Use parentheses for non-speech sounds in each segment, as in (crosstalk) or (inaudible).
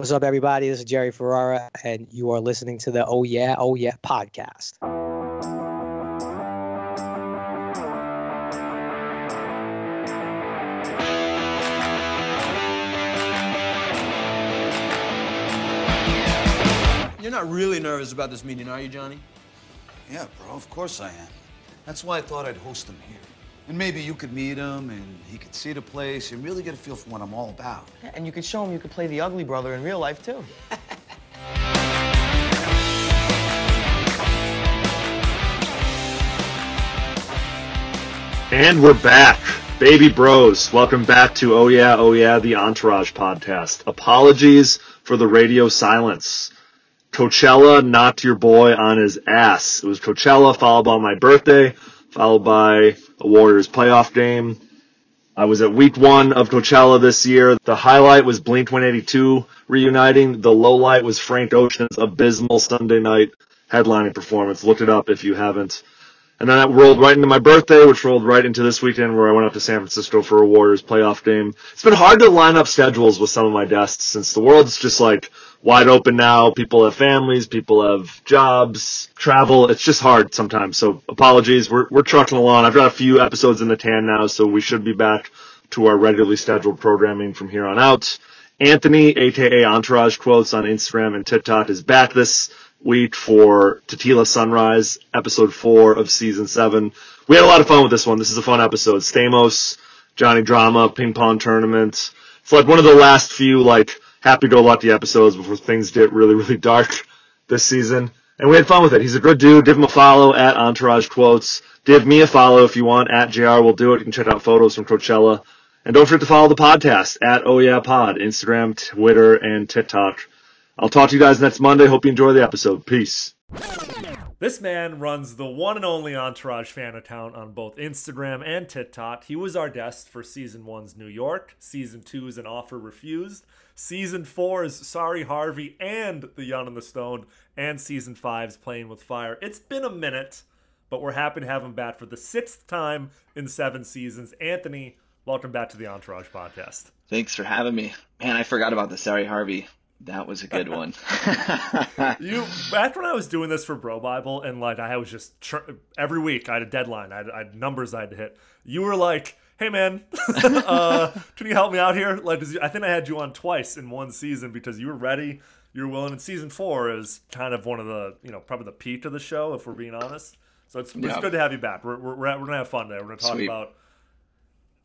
What's up, everybody? This is Jerry Ferrara, and you are listening to the Oh Yeah, Oh Yeah podcast. You're not really nervous about this meeting, are you, Johnny? Yeah, bro, of course I am. That's why I thought I'd host them here. And maybe you could meet him and he could see the place and really get a feel for what I'm all about. Yeah, and you could show him you could play the ugly brother in real life, too. And we're back. Baby bros, welcome back to Oh Yeah, Oh Yeah, the Entourage podcast. Apologies for the radio silence. Coachella knocked your boy on his ass. It was Coachella followed by my birthday, followed by a Warriors playoff game. I was at week one of Coachella this year. The highlight was Blink 182 reuniting. The low light was Frank Ocean's abysmal Sunday night headlining performance. Look it up if you haven't. And then that rolled right into my birthday, which rolled right into this weekend where I went up to San Francisco for a Warriors playoff game. It's been hard to line up schedules with some of my guests since the world's just like wide open now. People have families, people have jobs, travel. It's just hard sometimes. So apologies. We're, we're trucking along. I've got a few episodes in the tan now, so we should be back to our regularly scheduled programming from here on out. Anthony, aka Entourage Quotes on Instagram and TikTok is back this week for Tequila Sunrise, episode four of season seven. We had a lot of fun with this one. This is a fun episode. Stamos, Johnny Drama, ping pong tournament. It's like one of the last few like happy-go-lucky episodes before things get really, really dark this season. And we had fun with it. He's a good dude. Give him a follow at Entourage Quotes. Give me a follow if you want at JR We'll do it. You can check out photos from Coachella. And don't forget to follow the podcast at Oh Yeah Pod, Instagram, Twitter, and TikTok. I'll talk to you guys next Monday. Hope you enjoy the episode. Peace. This man runs the one and only Entourage fan account on both Instagram and TikTok. He was our guest for season one's New York, season two's An Offer Refused, season four's Sorry Harvey and The Young and the Stone, and season five's Playing with Fire. It's been a minute, but we're happy to have him back for the sixth time in seven seasons. Anthony, welcome back to the Entourage podcast. Thanks for having me. Man, I forgot about the Sorry Harvey. That was a good one. (laughs) you (laughs) back when I was doing this for Bro Bible and like I was just tr- every week I had a deadline, I had, I had, numbers I had to hit. You were like, "Hey man, (laughs) uh, can you help me out here?" Like I think I had you on twice in one season because you were ready, you were willing. And season four is kind of one of the you know probably the peak of the show if we're being honest. So it's, it's good to have you back. We're, we're, we're gonna have fun today. We're gonna talk Sweet. about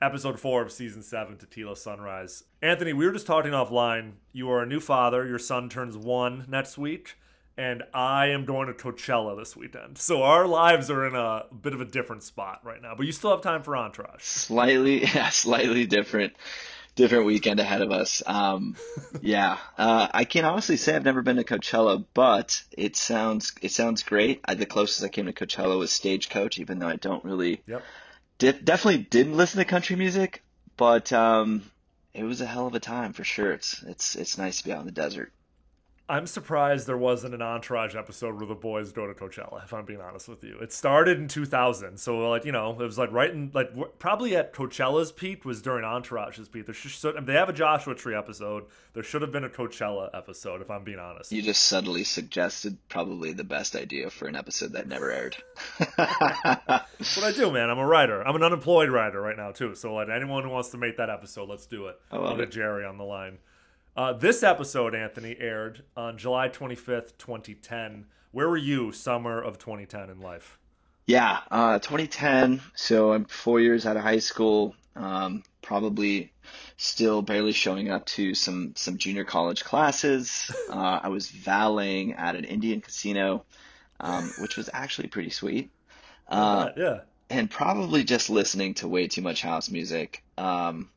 episode four of season seven, Tequila Sunrise. Anthony, we were just talking offline. You are a new father. Your son turns one next week, and I am going to Coachella this weekend. So our lives are in a bit of a different spot right now. But you still have time for Entourage. Slightly, (laughs) yeah, slightly different, different weekend ahead of us. Um, (laughs) yeah, uh, I can honestly say I've never been to Coachella, but it sounds it sounds great. I, the closest I came to Coachella was Stagecoach, even though I don't really. Yep. Definitely didn't listen to country music, but um, it was a hell of a time for sure. It's it's it's nice to be out in the desert. I'm surprised there wasn't an Entourage episode where the boys go to Coachella. If I'm being honest with you, it started in 2000, so like you know, it was like right in like w- probably at Coachella's peak was during Entourage's peak. There should, they have a Joshua Tree episode. There should have been a Coachella episode. If I'm being honest, You just subtly suggested probably the best idea for an episode that never aired. That's (laughs) what I do, man. I'm a writer. I'm an unemployed writer right now too. So like anyone who wants to make that episode, let's do it. I love I'll get. Jerry on the line. Uh, this episode, Anthony, aired on July 25th, 2010. Where were you summer of 2010 in life? Yeah, uh, 2010. So I'm four years out of high school. Um, probably still barely showing up to some some junior college classes. (laughs) Uh, I was valeting at an Indian casino, um, which was actually pretty sweet. Uh, yeah. and probably just listening to way too much house music. Um,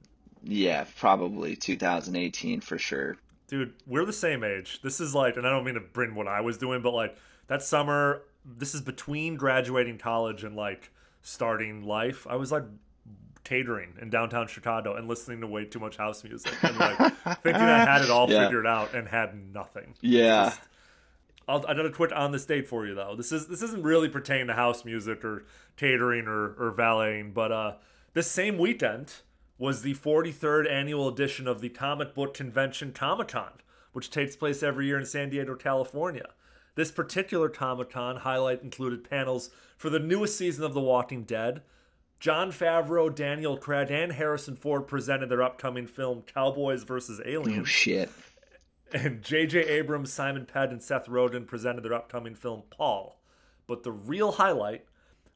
yeah, probably 2018 for sure. Dude, we're the same age. This is like, and I don't mean to bring what I was doing, but like that summer, this is between graduating college and like starting life. I was like catering in downtown Chicago and listening to way too much house music and like (laughs) thinking I had it all Yeah. figured out and had nothing. Yeah. Just- I'll, I got a twit on this date for you though. This is this isn't really pertaining to house music or catering or, or valeting, but uh, this same weekend was the 43rd annual edition of the comic book convention Comic Con which takes place every year in San Diego, California. This particular Tomaton highlight included panels for the newest season of The Walking Dead. Jon Favreau, Daniel Craig, and Harrison Ford presented their upcoming film Cowboys vs. Aliens. Oh shit. And J.J. Abrams, Simon Pegg, and Seth Rogen presented their upcoming film Paul. But the real highlight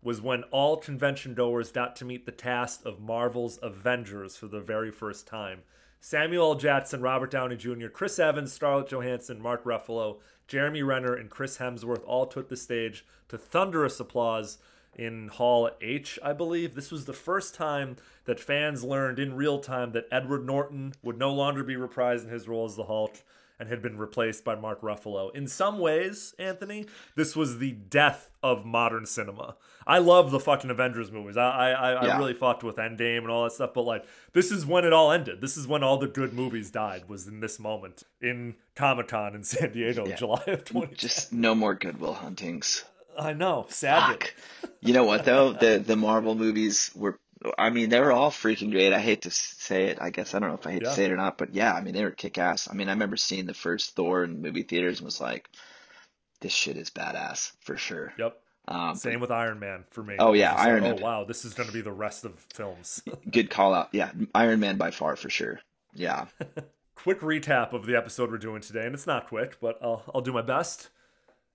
was when all convention goers got to meet the cast of Marvel's Avengers for the very first time. Samuel L. Jackson, Robert Downey Jr., Chris Evans, Scarlett Johansson, Mark Ruffalo, Jeremy Renner, and Chris Hemsworth all took the stage to thunderous applause in Hall H, I believe. This was the first time that fans learned in real time that Edward Norton would no longer be reprising his role as the Hulk and had been replaced by Mark Ruffalo. In some ways, Anthony, this was the death of modern cinema. I love the fucking Avengers movies. I I, I Yeah. really fucked with Endgame and all that stuff, but like this is when it all ended. This is when all the good movies died. Was in this moment in Comic Con in San Diego, Yeah. July of twenty. Just no more Goodwill Huntings. I know. Fuck. You know what though? The the Marvel movies were. I mean, they were all freaking great. I hate to say it. I guess I don't know if I hate Yeah. to say it or not, but yeah, I mean, they were kick ass. I mean, I remember seeing the first Thor in movie theaters and was like, "This shit is badass for sure." Yep. Um, Same with Iron Man for me. Oh, yeah, Iron like, Man. Oh wow, this is going to be the rest of films. (laughs) good call out. Yeah, Iron Man by far for sure. Yeah. (laughs) quick recap of the episode we're doing today, and it's not quick, but I'll, I'll do my best.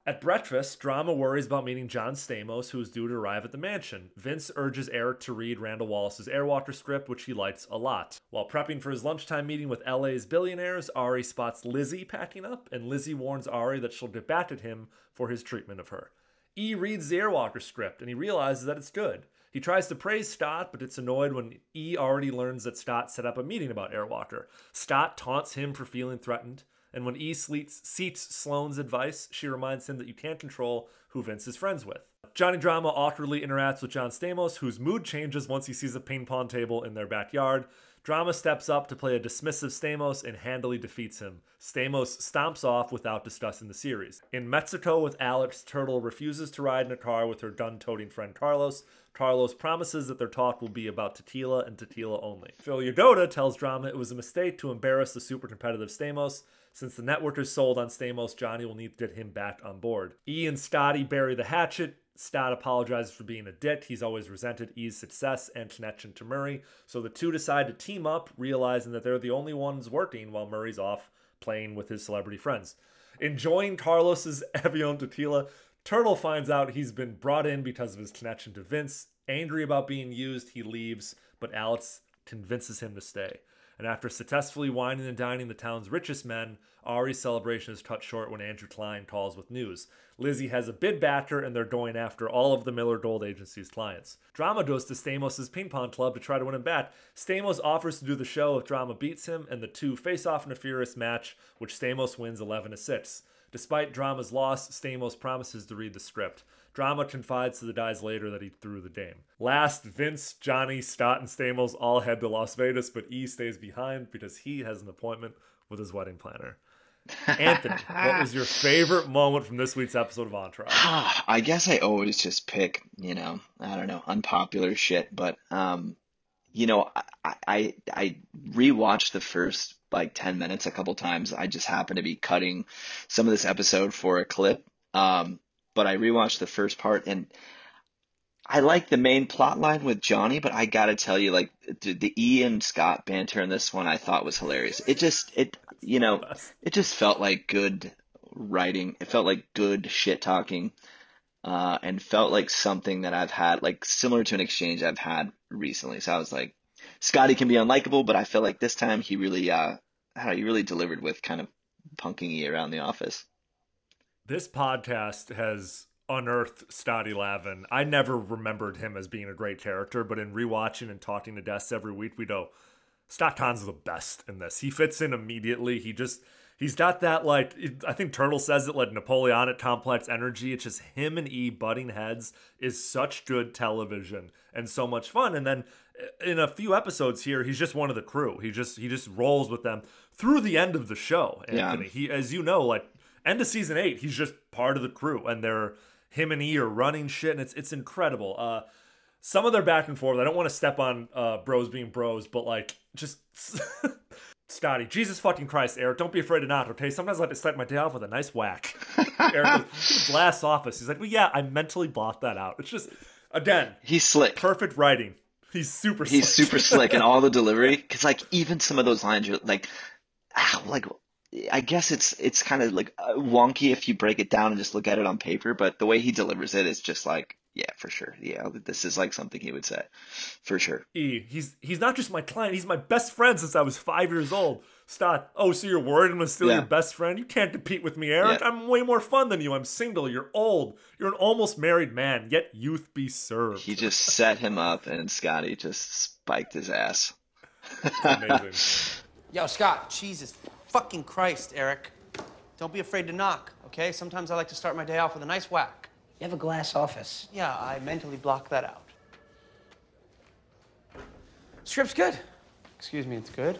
At breakfast, Drama worries about meeting John Stamos, who is due to arrive at the mansion. Vince urges Eric to read Randall Wallace's Airwalker script, which he likes a lot. While prepping for his lunchtime meeting with LA's billionaires, Ari spots Lizzie packing up, and Lizzie warns Ari that she'll get back at him for his treatment of her. E reads the Airwalker script, and he realizes that it's good. He tries to praise Scott, but gets annoyed when E already learns that Scott set up a meeting about Airwalker. Scott taunts him for feeling threatened, and when E seats Sloane's advice, she reminds him that you can't control who Vince is friends with. Johnny Drama awkwardly interacts with John Stamos, whose mood changes once he sees a ping pong table in their backyard. Drama steps up to play a dismissive Stamos and handily defeats him. Stamos stomps off without discussing the series. In Mexico with Alex, Turtle refuses to ride in a car with her gun toting friend Carlos. Carlos promises that their talk will be about tequila and tequila only. Phil Yagoda tells Drama it was a mistake to embarrass the super competitive Stamos. Since the network is sold on Stamos, Johnny will need to get him back on board. E and Scotty bury the hatchet. Scott apologizes for being a dick. He's always resented E's success and connection to Murray. So the two decide to team up, realizing that they're the only ones working while Murray's off playing with his celebrity friends. Enjoying Carlos's (laughs) Avion tequila, Turtle finds out he's been brought in because of his connection to Vince. Angry about being used, he leaves, but Alex convinces him to stay. And after successfully wining and dining the town's richest men, Ari's celebration is cut short when Andrew Klein calls with news. Lizzie has a bid backer, and they're going after all of the Miller Gold Agency's clients. Drama goes to Stamos' ping pong club to try to win him back. Stamos offers to do the show if Drama beats him, and the two face off in a furious match, which Stamos wins 11 to 6. Despite Drama's loss, Stamos promises to read the script. Drama confides to the guys later that he threw the game. Last, Vince, Johnny, Scott, and Stamos all head to Las Vegas, but E stays behind because he has an appointment with his wedding planner. (laughs) Anthony, what was your favorite moment from this week's episode of Entourage? (sighs) I guess I always just pick, you know, I don't know, unpopular shit, but um, you know, I I, I rewatched the first like 10 minutes a couple times. I just happened to be cutting some of this episode for a clip. Um, but I rewatched the first part and I like the main plot line with Johnny, but I gotta tell you, like the, the Ian Scott banter in this one, I thought was hilarious. It just, it, you know, it just felt like good writing. It felt like good shit talking, uh, and felt like something that I've had, like similar to an exchange I've had recently. So I was like, Scotty can be unlikable, but I feel like this time he really, uh, I he really delivered with kind of punking E around the office. This podcast has unearthed Scotty Lavin. I never remembered him as being a great character, but in rewatching and talking to guests every week, we know Scott Caan's the best in this. He fits in immediately. He just he's got that like I think Turtle says it like Napoleonic complex energy. It's just him and E butting heads is such good television and so much fun. And then uh, in a few episodes here, he's just one of the crew. He just he just rolls with them through the end of the show. Yeah. He as you know, like end of season eight, he's just part of the crew, and they're him and E are running shit, and it's it's incredible. Uh, some of their back and forth. I don't want to step on uh, bros being bros, but like just (laughs) Stoddy, Jesus fucking Christ, Eric, don't be afraid to knock, okay? Sometimes I like to start my day off with a nice whack. (laughs) Eric goes, office. He's like, well, yeah, I mentally blocked that out. It's just, again, He's slick. perfect writing. He's super He's slick. super slick and (laughs) all the delivery. Because like even some of those lines are like, ah, like I guess it's it's kind of like uh, wonky if you break it down and just look at it on paper. But the way he delivers it is just like, yeah, for sure. Yeah, this is like something he would say, for sure. E. He's he's not just my client, he's my best friend since I was five years old. Stop. Oh, so you're worried I'm gonna Yeah. your best friend? You can't compete with me, Eric. Yeah. I'm way more fun than you. I'm single. You're old. You're an almost married man. Yet youth be served. He just set him up, and Scotty just spiked his ass. (laughs) Amazing. Yo, Scott, Jesus fucking Christ, Eric. Don't be afraid to knock, okay? Sometimes I like to start my day off with a nice whack. You have a glass office. Yeah, I mentally block that out. Script's good. Excuse me, it's good.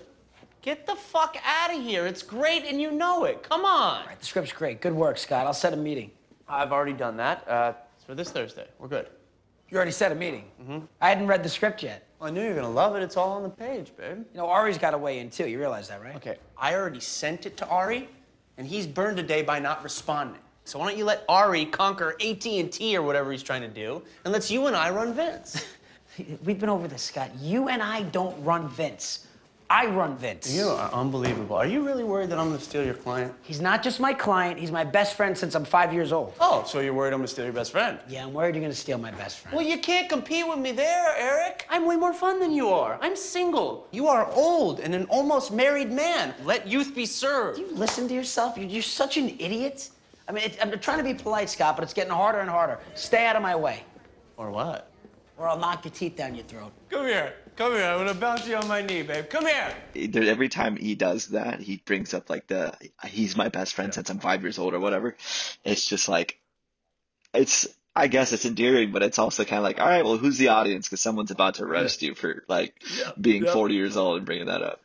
Get the fuck out of here. It's great and you know it. Come on. The script's great. Good work, Scott. I'll set a meeting. I've already done that. Uh, it's for this Thursday. We're good. You already set a meeting. Mm-hmm. I hadn't read the script yet. I knew you were gonna love it. It's all on the page, babe. You know, Ari's got a way in too. You realize that, right? Okay, I already sent it to Ari, and he's burned a day by not responding. So why don't you let Ari conquer AT&T or whatever he's trying to do, and let's you and I run Vince. (laughs) We've been over this, Scott. You and I don't run Vince. I run Vince. You are unbelievable. Are you really worried that I'm gonna steal your client? He's not just my client, he's my best friend since I'm five years old. Oh, so you're worried I'm gonna steal your best friend? Yeah, I'm worried you're gonna steal my best friend. Well, you can't compete with me there, Eric. I'm way more fun than you are. I'm single. You are old and an almost married man. Let youth be served. Do you listen to yourself? You're, you're such an idiot. I mean, it, I'm trying to be polite, Scott, but it's getting harder and harder. Stay out of my way, Or what? or I'll knock your teeth down your throat. Come here. Come here. I'm gonna bounce you on my knee, babe. Come here. Every time he does that, he brings up like the he's my best friend since I'm five years old or whatever. It's just like, it's I guess it's endearing, but it's also kind of like, all right, well, who's the audience? Because someone's about to roast you for like Yeah, being yeah. 40 years old and bringing that up.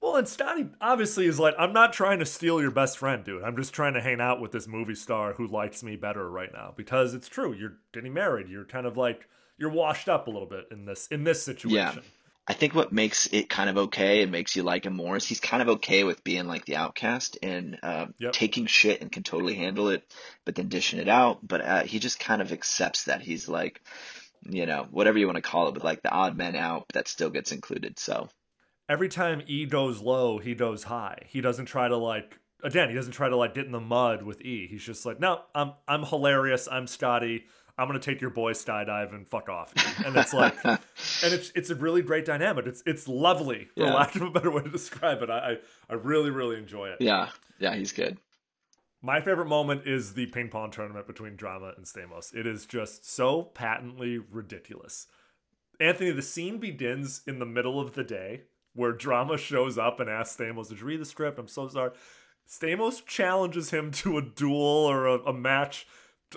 Well, and Stoddy obviously is like, I'm not trying to steal your best friend, dude. I'm just trying to hang out with this movie star who likes me better right now because it's true. You're getting married. You're kind of like you're washed up a little bit in this in this situation. Yeah. I think what makes it kind of okay and makes you like him more is he's kind of okay with being like the outcast and um, Yep. taking shit and can totally handle it, but then dishing it out. But uh, he just kind of accepts that he's like, you know, whatever you want to call it, but like the odd man out that still gets included. So Every time E goes low, he goes high. He doesn't try to like again, he doesn't try to like get in the mud with E. He's just like, no, I'm I'm hilarious. I'm Scotty. I'm gonna take your boy skydive and fuck off. And it's like, (laughs) and it's it's a really great dynamic. It's it's lovely, for Yeah. lack of a better way to describe it. I I, I really really enjoy it. yeah, yeah, he's good. My favorite moment is the ping pong tournament between Drama and Stamos. It is just so patently ridiculous. Anthony, the scene begins in the middle of the day where Drama shows up and asks Stamos, Did you read the script? I'm so sorry. Stamos challenges him to a duel or a, a match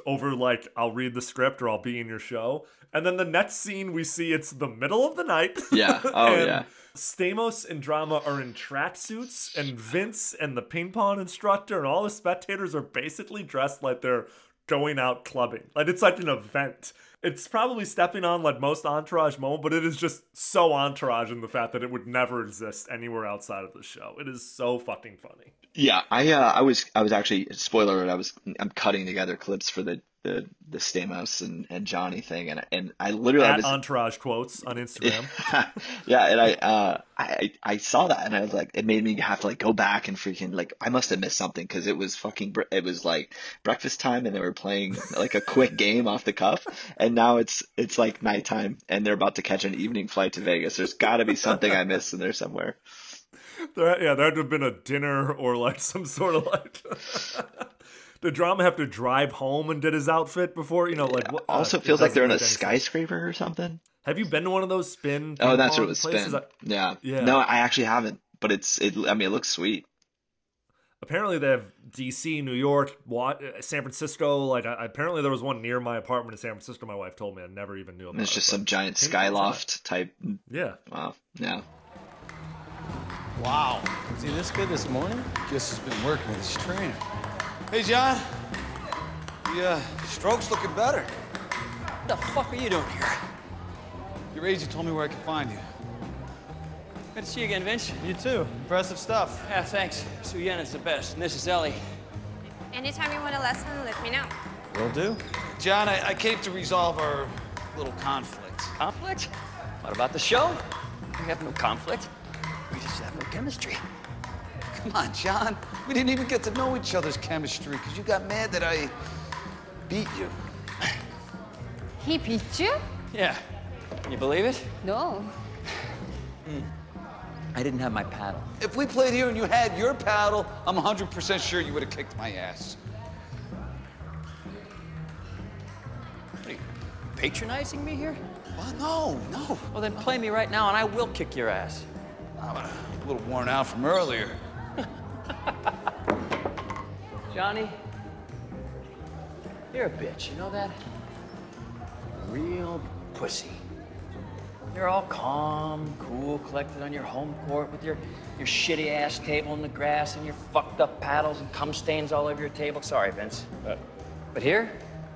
over, like, I'll read the script or I'll be in your show. And then the next scene we see it's the middle of the night. (laughs) Yeah. (laughs) Oh, and yeah. Stamos and Drama are in tracksuits, and Vince and the ping pong instructor and all the spectators are basically dressed like they're going out clubbing. Like it's like an event. It's probably stepping on like most entourage moment, but it is just so entourage in the fact that it would never exist anywhere outside of the show. It is so fucking funny. Yeah, I uh, I was I was actually spoiler alert. I was I'm cutting together clips for the the the Stamos and, and Johnny thing, and and I literally I At was entourage quotes on Instagram. (laughs) yeah, and I uh I I saw that and I was like, it made me have to like go back and freaking like I must have missed something because it was fucking it was like breakfast time and they were playing like a quick (laughs) game off the cuff, and now it's it's like nighttime and they're about to catch an evening flight to Vegas. There's got to be something I missed in there somewhere. There, yeah, there had to have been a dinner or like (laughs) some sort of like. (laughs) Did drama have to drive home and did his outfit before? You know, like what, Also, uh, feels like they're in a any sense. skyscraper or something. Have you been to one of those spin? Oh, that's what it was. places? Spin. I- Yeah. Yeah. No, I actually haven't, but it's it. I mean, it looks sweet. apparently, they have D.C., New York, uh, San Francisco. Like, I, apparently, there was one near my apartment in San Francisco. My wife told me I never even knew about. And it's just but some giant ping pong's hot. skyloft type. Yeah. Wow. Yeah. Wow. See this kid this morning? Just has been working with his trainer. Hey, John. The uh, stroke's looking better. What the fuck are you doing here? Your agent told me where I could find you. Good to see you again, Vince. You too. Impressive stuff. Yeah, thanks. Su Yen is the best, and this is Ellie. Anytime you want a lesson, let me know. Will do. John, I, I came to resolve our little conflict. Conflict? What about the show? We have no conflict. We just have no chemistry. Come on, John. We didn't even get to know each other's chemistry because you got mad that I beat you. He beat you? Yeah. Can you believe it? No. Hmm. I didn't have my paddle. If we played here and you had your paddle, I'm 100% sure you would have kicked my ass. What are you, patronizing me here? Well, no, no. Well, then play me right now, and I will kick your ass. I'm a little worn out from earlier. (laughs) Johnny, you're a bitch, you know that? Real pussy. You're all calm, cool, collected on your home court with your, your shitty ass table in the grass and your fucked up paddles and cum stains all over your table. Sorry, Vince. But, but here,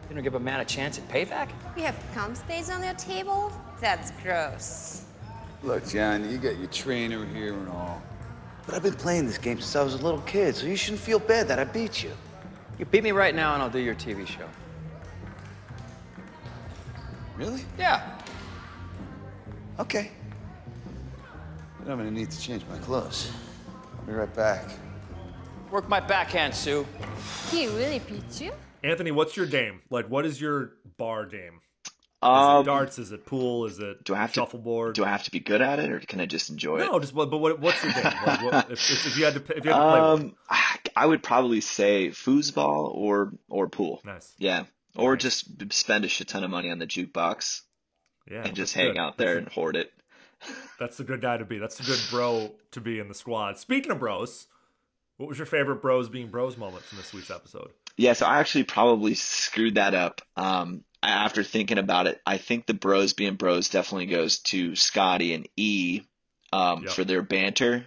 you don't give a man a chance at payback? You have cum stains on your table? That's gross. Look, John, you got your trainer here and all. But I've been playing this game since I was a little kid, so you shouldn't feel bad that I beat you. You beat me right now, and I'll do your TV show. Really? Yeah. Okay. But I'm gonna need to change my clothes. I'll be right back. Work my backhand, Sue. He really beat you? Anthony, what's your game? Like, what is your bar game? Is Um, it darts? Is it pool? Is it do I have shuffleboard? to do I have to be good at it, or can I just enjoy it? no, just but, what, what's your game? Like, what, if, if, you had to if you had to play one. Um, I would probably say foosball or or pool. Nice. Yeah, or just spend a shit ton of money on the jukebox Yeah, and just hang good. out there That's and hoard it. (laughs) That's the good guy to be. That's the good bro to be in the squad. Speaking of bros, what was your favorite bros being bros moment from this week's episode? Yeah, so I actually probably screwed that up. Um, after thinking about it, I think the bros being bros definitely goes to Scotty and E um, Yep. for their banter.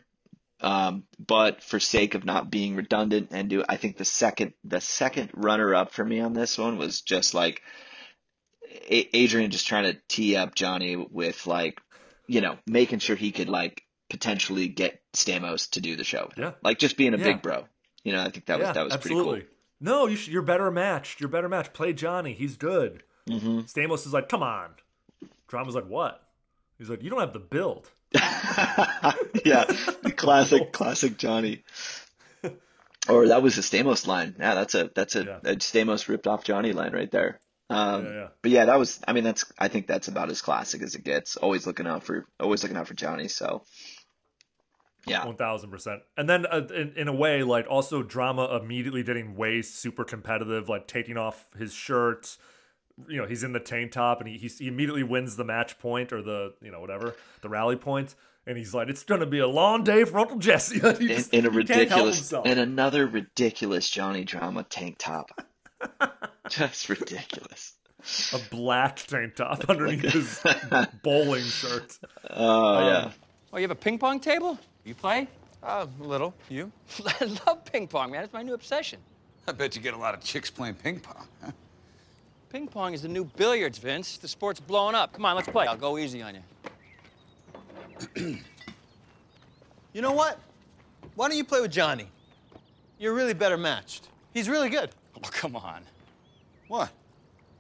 Um, but for sake of not being redundant and do, I think the second the second runner up for me on this one was just like A- Adrian just trying to tee up Johnny with like, you know, making sure he could like potentially get Stamos to do the show. Yeah. Like just being a Yeah. big bro. You know, I think that was that was absolutely. pretty cool. No, you should, you're better matched. You're better matched. Play Johnny. He's good. Cool. hmm Stamos is like, come on. Drama's like, what? He's like, you don't have the build. (laughs) yeah, the classic, (laughs) classic Johnny. Or that was a Stamos line. Yeah, that's a that's a, Yeah. a Stamos ripped off Johnny line right there. Um, Yeah, yeah. But yeah, that was. I mean, that's. I think that's about as classic as it gets. Always looking out for. Always looking out for Johnny. So. Yeah. One thousand percent. And then, uh, in, in a way, like also drama immediately getting way super competitive, like taking off his shirt. You know, he's in the tank top, and he he immediately wins the match point or the you know whatever the rally point, and he's like, "It's gonna be a long day for Uncle Jesse." (laughs) He In, just- in a he can't help ridiculous, himself. in another ridiculous Johnny drama tank top. (laughs) Just ridiculous. a black tank top (laughs) underneath his bowling shirt. Oh Um, yeah. Oh, you have a ping pong table? You play? Uh, a little. You? I love ping pong, man. It's my new obsession. I bet you get a lot of chicks playing ping pong. Huh? Ping pong is the new billiards, Vince. The sport's blowing up. Come on, let's play. I'll go easy on you. (clears throat) You know what? Why don't you play with Johnny? You're really better matched. He's really good. Oh, come on. What?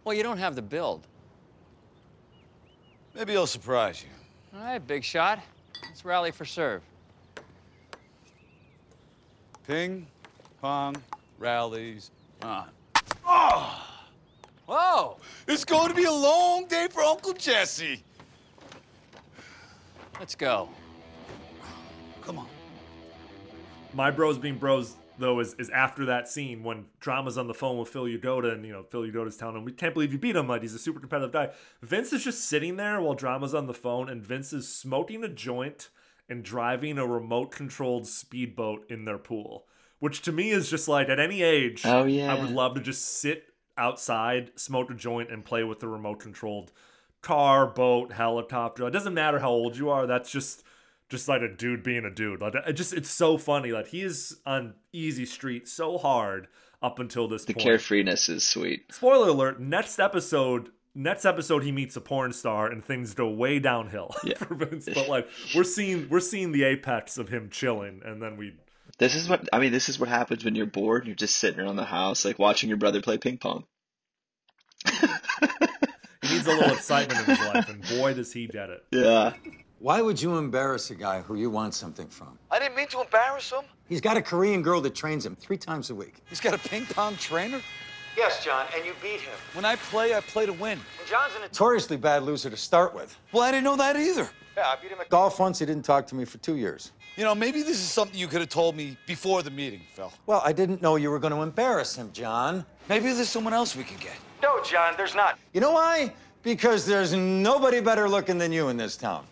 Well, you don't have the build. Maybe he'll surprise you. All right, big shot. Let's rally for serve. Ping, pong, rallies, on. Ah! Whoa! It's going to be a long day for Uncle Jesse. Let's go. Come on. my bros being bros though is, is after that scene when drama's on the phone with Phil Yagoda and you know Phil Yagoda's telling him we can't believe you beat him like he's a super competitive guy. Vince is just sitting there while drama's on the phone and Vince is smoking a joint and driving a remote controlled speedboat in their pool. Which to me is just like at any age Oh, yeah. I would love to just sit outside, smoke a joint and play with the remote controlled car, boat, helicopter. It doesn't matter how old you are. That's just just like a dude being a dude. Like it just it's so funny. Like he is on easy street so hard up until this The point. carefreeness is sweet. Spoiler alert, next episode next episode he meets a porn star and things go way downhill (laughs) Yeah. for Vince. (laughs) But like we're seeing we're seeing the apex of him chilling, and then we This is what I mean. This is what happens when you're bored. and You're just sitting around the house, like watching your brother play ping pong. he needs a little excitement in his life, and boy does he get it. Yeah. Why would you embarrass a guy who you want something from? I didn't mean to embarrass him. He's got a Korean girl that trains him three times a week. He's got a ping pong trainer. Yes, John, and you beat him. When I play, I play to win. And John's a notoriously bad loser to start with. Well, I didn't know that either. Yeah, I beat him at golf once. He didn't talk to me for two years. You know, maybe this is something you could have told me before the meeting, Phil. Well, I didn't know you were going to embarrass him, John. Maybe there's someone else we can get. No, John, there's not. You know why? Because there's nobody better looking than you in this town.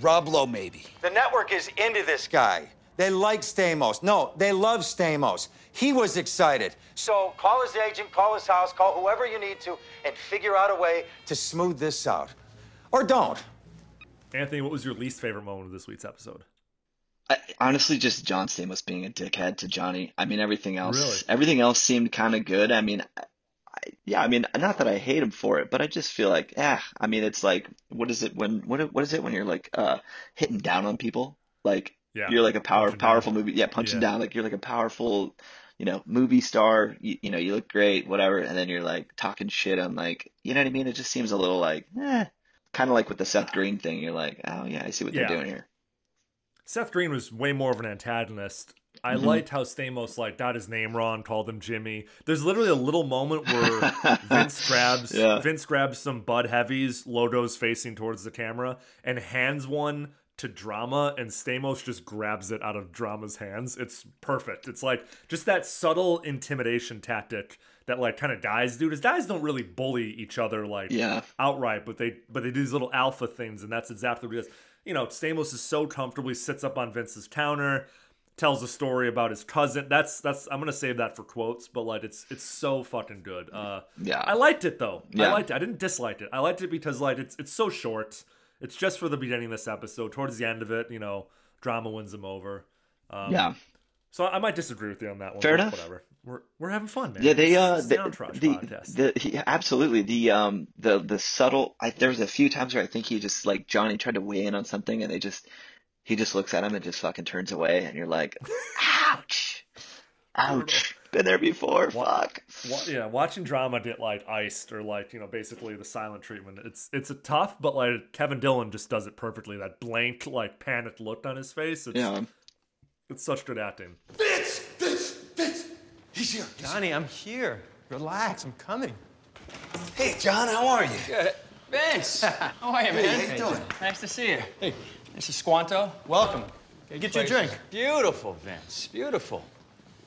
Rob Lowe, maybe. The network is into this guy. They like Stamos. No, they love Stamos. He was excited. So call his agent, call his house, call whoever you need to, and figure out a way to smooth this out. Or don't. Anthony, what was your least favorite moment of this week's episode? I, honestly, just John Stamos being a dickhead to Johnny. I mean, everything else, Really? everything else seemed kind of good. I mean, I, yeah, I mean, not that I hate him for it, but I just feel like, yeah, I mean, it's like, what is it when, what, what is it when you're like, uh, hitting down on people? Like, Yeah, you're like a power, punching down. powerful movie, yeah, punching Yeah. down, like you're like a powerful, you know, movie star. You, you know, you look great, whatever, and then you're like talking shit on like, you know what I mean? It just seems a little like, eh, kind of like with the Seth Green thing. You're like, oh yeah, I see what Yeah. they're doing here. Seth Green was way more of an antagonist. I Mhm. liked how Stamos like got his name wrong, called him Jimmy. There's literally a little moment where (laughs) Vince grabs Yeah. Vince grabs some Bud Heavies, logos facing towards the camera, and hands one to Drama, and Stamos just grabs it out of Drama's hands. It's perfect. It's like just that subtle intimidation tactic that like kind of guys do. Because guys don't really bully each other like Yeah. outright, but they but they do these little alpha things, and that's exactly what it is. You know, Stamos is so comfortably sits up on Vince's counter, tells a story about his cousin. That's that's I'm gonna save that for quotes, but like it's it's so fucking good. Uh, Yeah. I liked it though. Yeah. I liked it. I didn't dislike it. I liked it because like it's it's so short. It's just for the beginning of this episode. Towards the end of it, you know, drama wins him over. Um, Yeah. So I might disagree with you on that one. Fair enough. Whatever. We're we're having fun, man. Yeah, they uh, the, the the, absolutely the um the the subtle. I, there was a few times where I think he just like Johnny tried to weigh in on something, and they just he just looks at him and just fucking turns away, and you're like, ouch, (laughs) ouch, been there before. Fuck. Wa- yeah, watching drama get like iced or like you know basically the silent treatment. It's it's a tough, but like Kevin Dillon just does it perfectly. That blank like panicked look on his face. It's, Yeah. It's such good acting. Vince, Vince, Vince. He's here. Johnny, I'm here. Relax, I'm coming. Hey, John, how are you? Good. Vince, (laughs) how are you, Hey, man? how you doing? Nice to see you. Hey, this is Squanto. Welcome. Okay, get you a drink. Beautiful, Vince. Beautiful.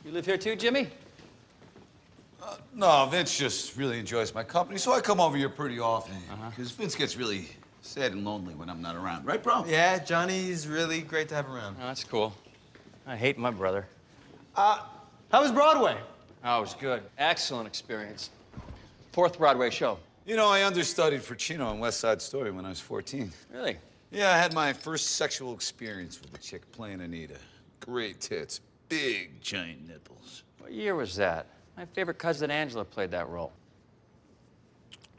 You live here too, Jimmy? No, Vince just really enjoys my company, so I come over here pretty often. Uh-huh. Because Vince gets really sad and lonely when I'm not around, right, bro? Yeah, Johnny's really great to have around. Oh, that's cool. I hate my brother. Uh, how was Broadway? Oh, it was good. Excellent experience. Fourth Broadway show. You know, I understudied for Chino on West Side Story when I was 14. Really? Yeah, I had my first sexual experience with a chick playing Anita. Great tits, big giant nipples. What year was that? My favorite cousin Angela played that role.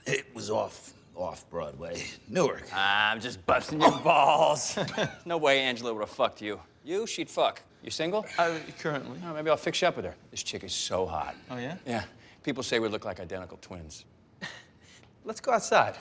It was off, off Broadway, Newark. I'm just busting your balls. (laughs) no way Angela would have fucked you. You, she'd fuck. You single? Uh, currently. Oh, maybe I'll fix you up with her. This chick is so hot. Oh, yeah? Yeah. People say we look like identical twins. (laughs) Let's go outside.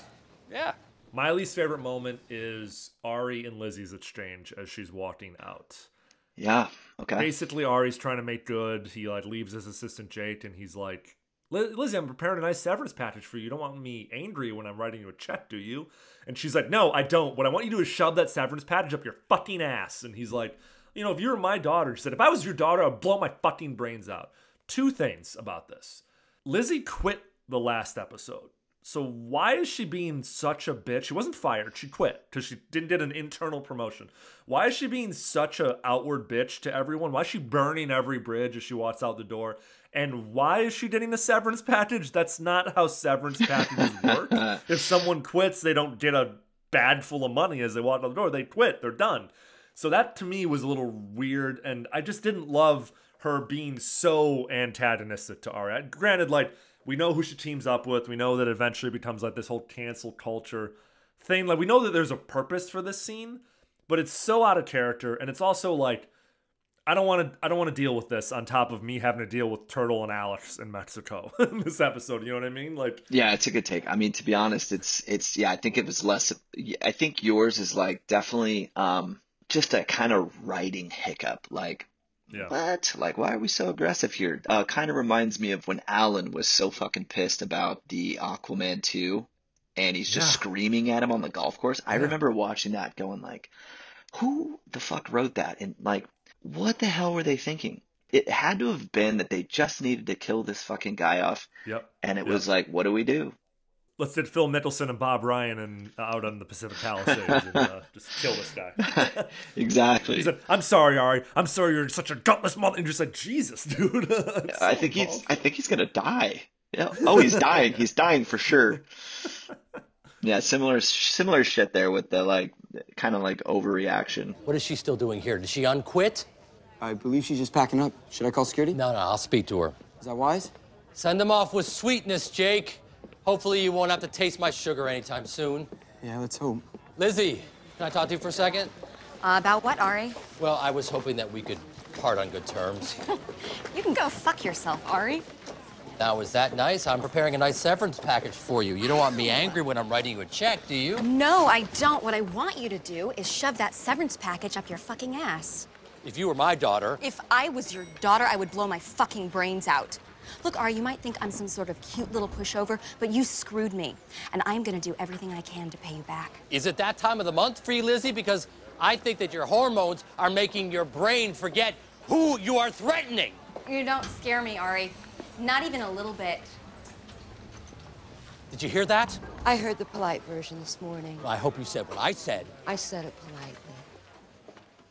Yeah. My least favorite moment is Ari and Lizzie's exchange as she's walking out. Yeah. Okay. Basically, Ari's trying to make good. He like leaves his assistant Jake, and he's like, "Lizzie, I'm preparing a nice severance package for you. You don't want me angry when I'm writing you a check, do you?" And she's like, "No, I don't. What I want you to do is shove that severance package up your fucking ass." And he's like, "You know, if you were my daughter," she said, "if I was your daughter, I'd blow my fucking brains out." Two things about this: Lizzie quit the last episode. So why is she being such a bitch? She wasn't fired. She quit because she didn't get an internal promotion. Why is she being such a outward bitch to everyone? Why is she burning every bridge as she walks out the door? And why is she getting a severance package? That's not how severance packages (laughs) work. if someone quits, they don't get a bag full of money as they walk out the door. They quit. They're done. So that to me was a little weird, and I just didn't love her being so antagonistic to Ari. Granted, like we know who she teams up with. We know that eventually becomes like this whole cancel culture thing. Like we know that there's a purpose for this scene, but it's so out of character, and it's also like I don't want to I don't want to deal with this on top of me having to deal with Turtle and Alex in Mexico (laughs) in this episode. You know what I mean? Like Yeah, it's a good take. I mean, to be honest, it's it's yeah. I think it was less. I think yours is like definitely um just a kind of writing hiccup. Like yeah. what? Like why are we so aggressive here? Uh, kind of reminds me of when Alan was so fucking pissed about the Aquaman two, and he's just Yeah. screaming at him on the golf course. I Yeah. remember watching that, going like, who the fuck wrote that? And like, what the hell were they thinking? It had to have been that they just needed to kill this fucking guy off. Yep. And it Yep. was like, what do we do? Let's get Phil Mickelson and Bob Ryan and uh, out on the Pacific Palisades and uh, (laughs) just kill this guy. (laughs) Exactly. He said, "I'm sorry, Ari. I'm sorry you're such a gutless mother." And you're just like, Jesus, dude. (laughs) It's I so think he's. I think he's gonna die. Yeah. Oh, he's dying. He's dying for sure. Yeah, similar similar shit there with the like kind of like overreaction. What is she still doing here? Did she unquit? I believe she's just packing up. Should I call security? No, no, I'll speak to her. Is that wise? Send them off with sweetness, Jake. Hopefully you won't have to taste my sugar anytime soon. Yeah, let's hope. Lizzie, can I talk to you for a second? Uh, about what, Ari? Well, I was hoping that we could part on good terms. (laughs) You can go fuck yourself, Ari. Now, is that nice? I'm preparing a nice severance package for you. You don't want me angry when I'm writing you a check, do you? No, I don't. What I want you to do is shove that severance package up your fucking ass. If you were my daughter, If I was your daughter, I would blow my fucking brains out. Look, Ari, you might think I'm some sort of cute little pushover, but you screwed me. And I'm gonna do everything I can to pay you back. is it that time of the month for you, Lizzie? Because I think that your hormones are making your brain forget who you are threatening. You don't scare me, Ari. Not even a little bit. Did you hear that? I heard the polite version this morning. I hope you said what I said. I said it politely.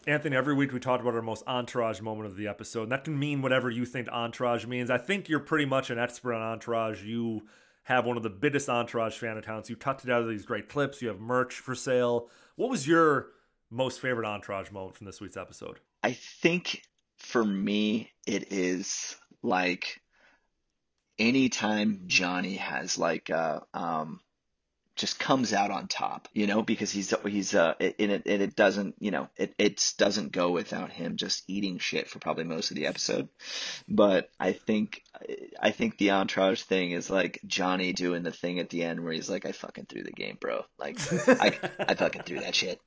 Anthony, every week we talk about our most entourage moment of the episode, and that can mean whatever you think entourage means. I think you're pretty much an expert on entourage. You have one of the biggest entourage fan accounts. You cut together these great clips. You have merch for sale. What was your most favorite entourage moment from this week's episode? I think for me it is like anytime Johnny has like a um just comes out on top, you know, because he's he's uh and it and it doesn't, you know, it it doesn't go without him just eating shit for probably most of the episode. But I think I think the entourage thing is like Johnny doing the thing at the end where he's like, I fucking threw the game, bro. Like I I fucking threw that shit.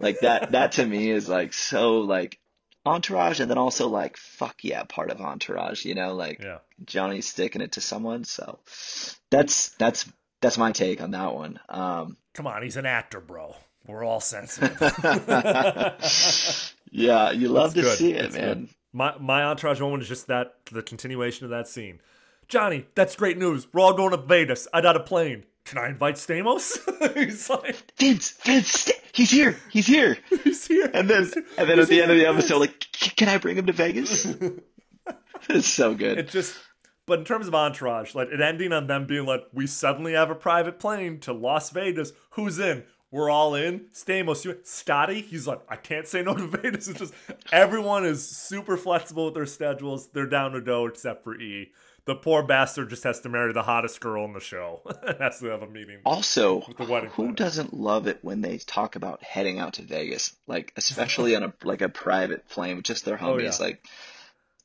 Like that that to me is like so like entourage and then also like fuck yeah part of entourage you know like Yeah. johnny's sticking it to someone so that's that's that's my take on that one um Come on, he's an actor, bro. We're all sensitive. (laughs) yeah you love That's to good. see it That's man good. My my entourage moment is just that the continuation of that scene. Johnny, that's great news. We're all going to Vegas. I got a plane. Can I invite Stamos? (laughs) he's like Vince, Vince, he's here, he's here, (laughs) he's here. And then and then at the end of the episode, like, can I bring him to Vegas? it's so good. It just but in terms of entourage, like it ending on them being like, we suddenly have a private plane to Las Vegas. Who's in? We're all in. Stamos, you Scotty, he's like, I can't say no to (laughs) Vegas. It's just everyone is super flexible with their schedules. They're down to go except for E. The poor bastard just has to marry the hottest girl in the show. (laughs) has to have a meeting. Also, with the wedding who doesn't love it when they talk about heading out to Vegas? Like, especially on a like a private plane with just their (laughs) Oh, homies. yeah. Like,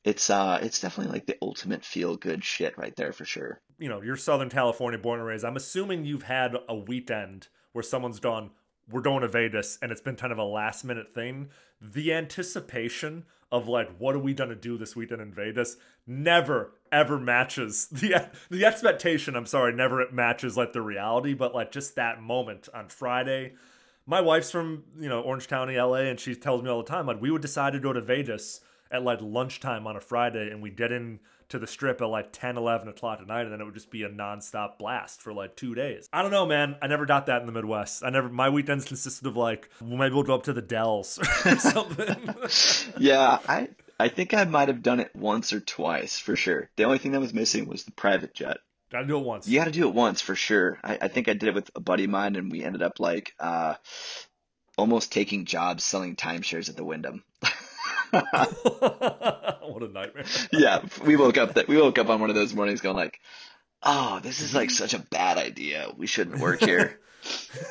it's uh, it's definitely like the ultimate feel good shit right there for sure. you know, you're Southern California born and raised. I'm assuming you've had a weekend where someone's gone, we're going to Vegas, and it's been kind of a last minute thing. The anticipation of like, what are we gonna do this weekend in Vegas? Never ever matches (laughs) the the expectation. I'm sorry, never it matches like the reality, but like just that moment on Friday. My wife's from you know Orange County, LA, and she tells me all the time like we would decide to go to Vegas at like lunchtime on a Friday, and we get in to the strip at like 10, 11 o'clock at night, and then it would just be a nonstop blast for like two days. I don't know, man. I never got that in the Midwest. I never. My weekends consisted of like well, maybe we'll go up to the Dells (laughs) or (laughs) something. yeah, I I think I might have done it once or twice for sure. The only thing that was missing was the private jet. Gotta do it once. You got to do it once for sure. I, I think I did it with a buddy of mine, and we ended up like uh, almost taking jobs selling timeshares at the Wyndham. (laughs) (laughs) what a nightmare. yeah, we woke up that we woke up on one of those mornings going like, oh, this is like such a bad idea. We shouldn't work here.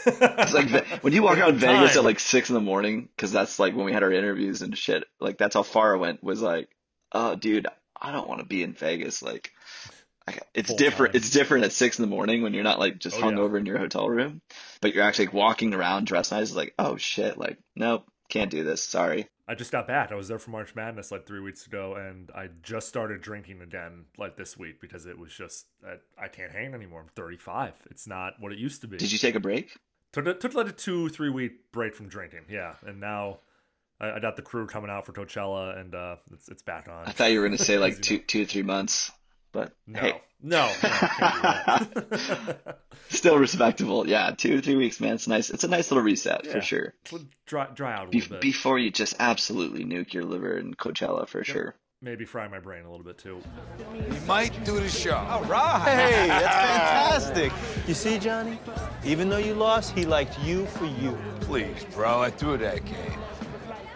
it's like when you walk around Vegas at like six in the morning, because that's like when we had our interviews and shit. Like that's how far I went. Was like, oh, dude, I don't want to be in Vegas. Like, it's Full different. time. It's different at six in the morning when you're not like just Oh, hung yeah. over in your hotel room, but you're actually like, walking around dressed nice. Like, oh shit, like nope, can't do this. Sorry. I just got back. I was there for March Madness like three weeks ago, and I just started drinking again like this week because it was just I, I can't hang anymore. I'm 35. It's not what it used to be. Did you take a break? Took, a- took like a two three week break from drinking. Yeah, and now I, I got the crew coming out for Coachella, and uh, it's it's back on. I thought you were gonna say (laughs) like two, three months, but No, hey, no, no, can't do that. (laughs) still respectable. Yeah, two, three weeks, man. It's nice. It's a nice little reset Yeah. for sure. dry dry out a Be- little bit. before you just absolutely nuke your liver in Coachella for sure. Maybe fry my brain a little bit too. He might do the show. All right. Hey, that's fantastic. You see, Johnny? Even though you lost, he liked you for you. Please, bro, I threw that game.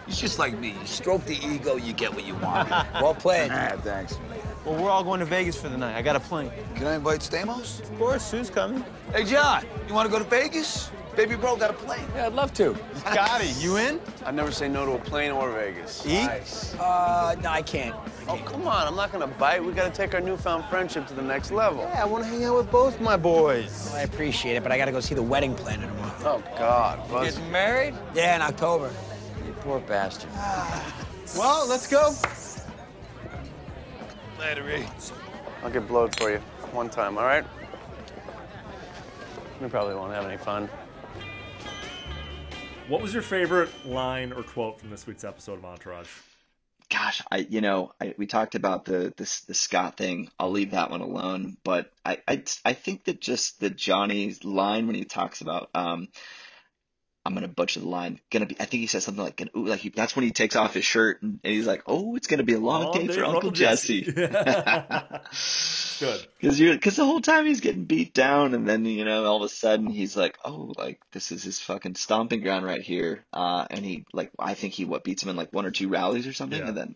He's just like me. You stroke the ego, you get what you want. (laughs) Well played. Ah, thanks. Well, we're all going to Vegas for the night. I got a plane. Can I invite Stamos? Of course, Sue's coming. Hey, John, you want to go to Vegas? Baby bro got a plane. Yeah, I'd love to. (laughs) Scotty, you in? I'd never say no to a plane or Vegas. Eat? Uh, no, I can't. Oh, come on. I'm not going to bite. We got to take our newfound friendship to the next level. Yeah, I want to hang out with both my boys. Well, I appreciate it, but I gotta go see the wedding planner tomorrow. Oh, God. Buzz. Getting married? Yeah, in October. You poor bastard. (sighs) Well, let's go. Later, E. I'll get blowed for you one time, all right? We probably won't have any fun. What was your favorite line or quote from this week's episode of Entourage? Gosh, I you know I, we talked about the this the Scott thing. I'll leave that one alone. But I I, I think that just the Johnny's line when he talks about um. I'm gonna butcher the line. Gonna be. I think he says something like, "Ooh," like he, that's when he takes off his shirt and, and he's like, "Oh, it's gonna be a long, Long day, day for Uncle Uncle Jesse." Jesse. (laughs) (laughs) Good. Because you're because the whole time he's getting beat down, and then you know all of a sudden he's like, "Oh, like this is his fucking stomping ground right here." Uh, and he like I think he what beats him in like one or two rallies or something, Yeah. and then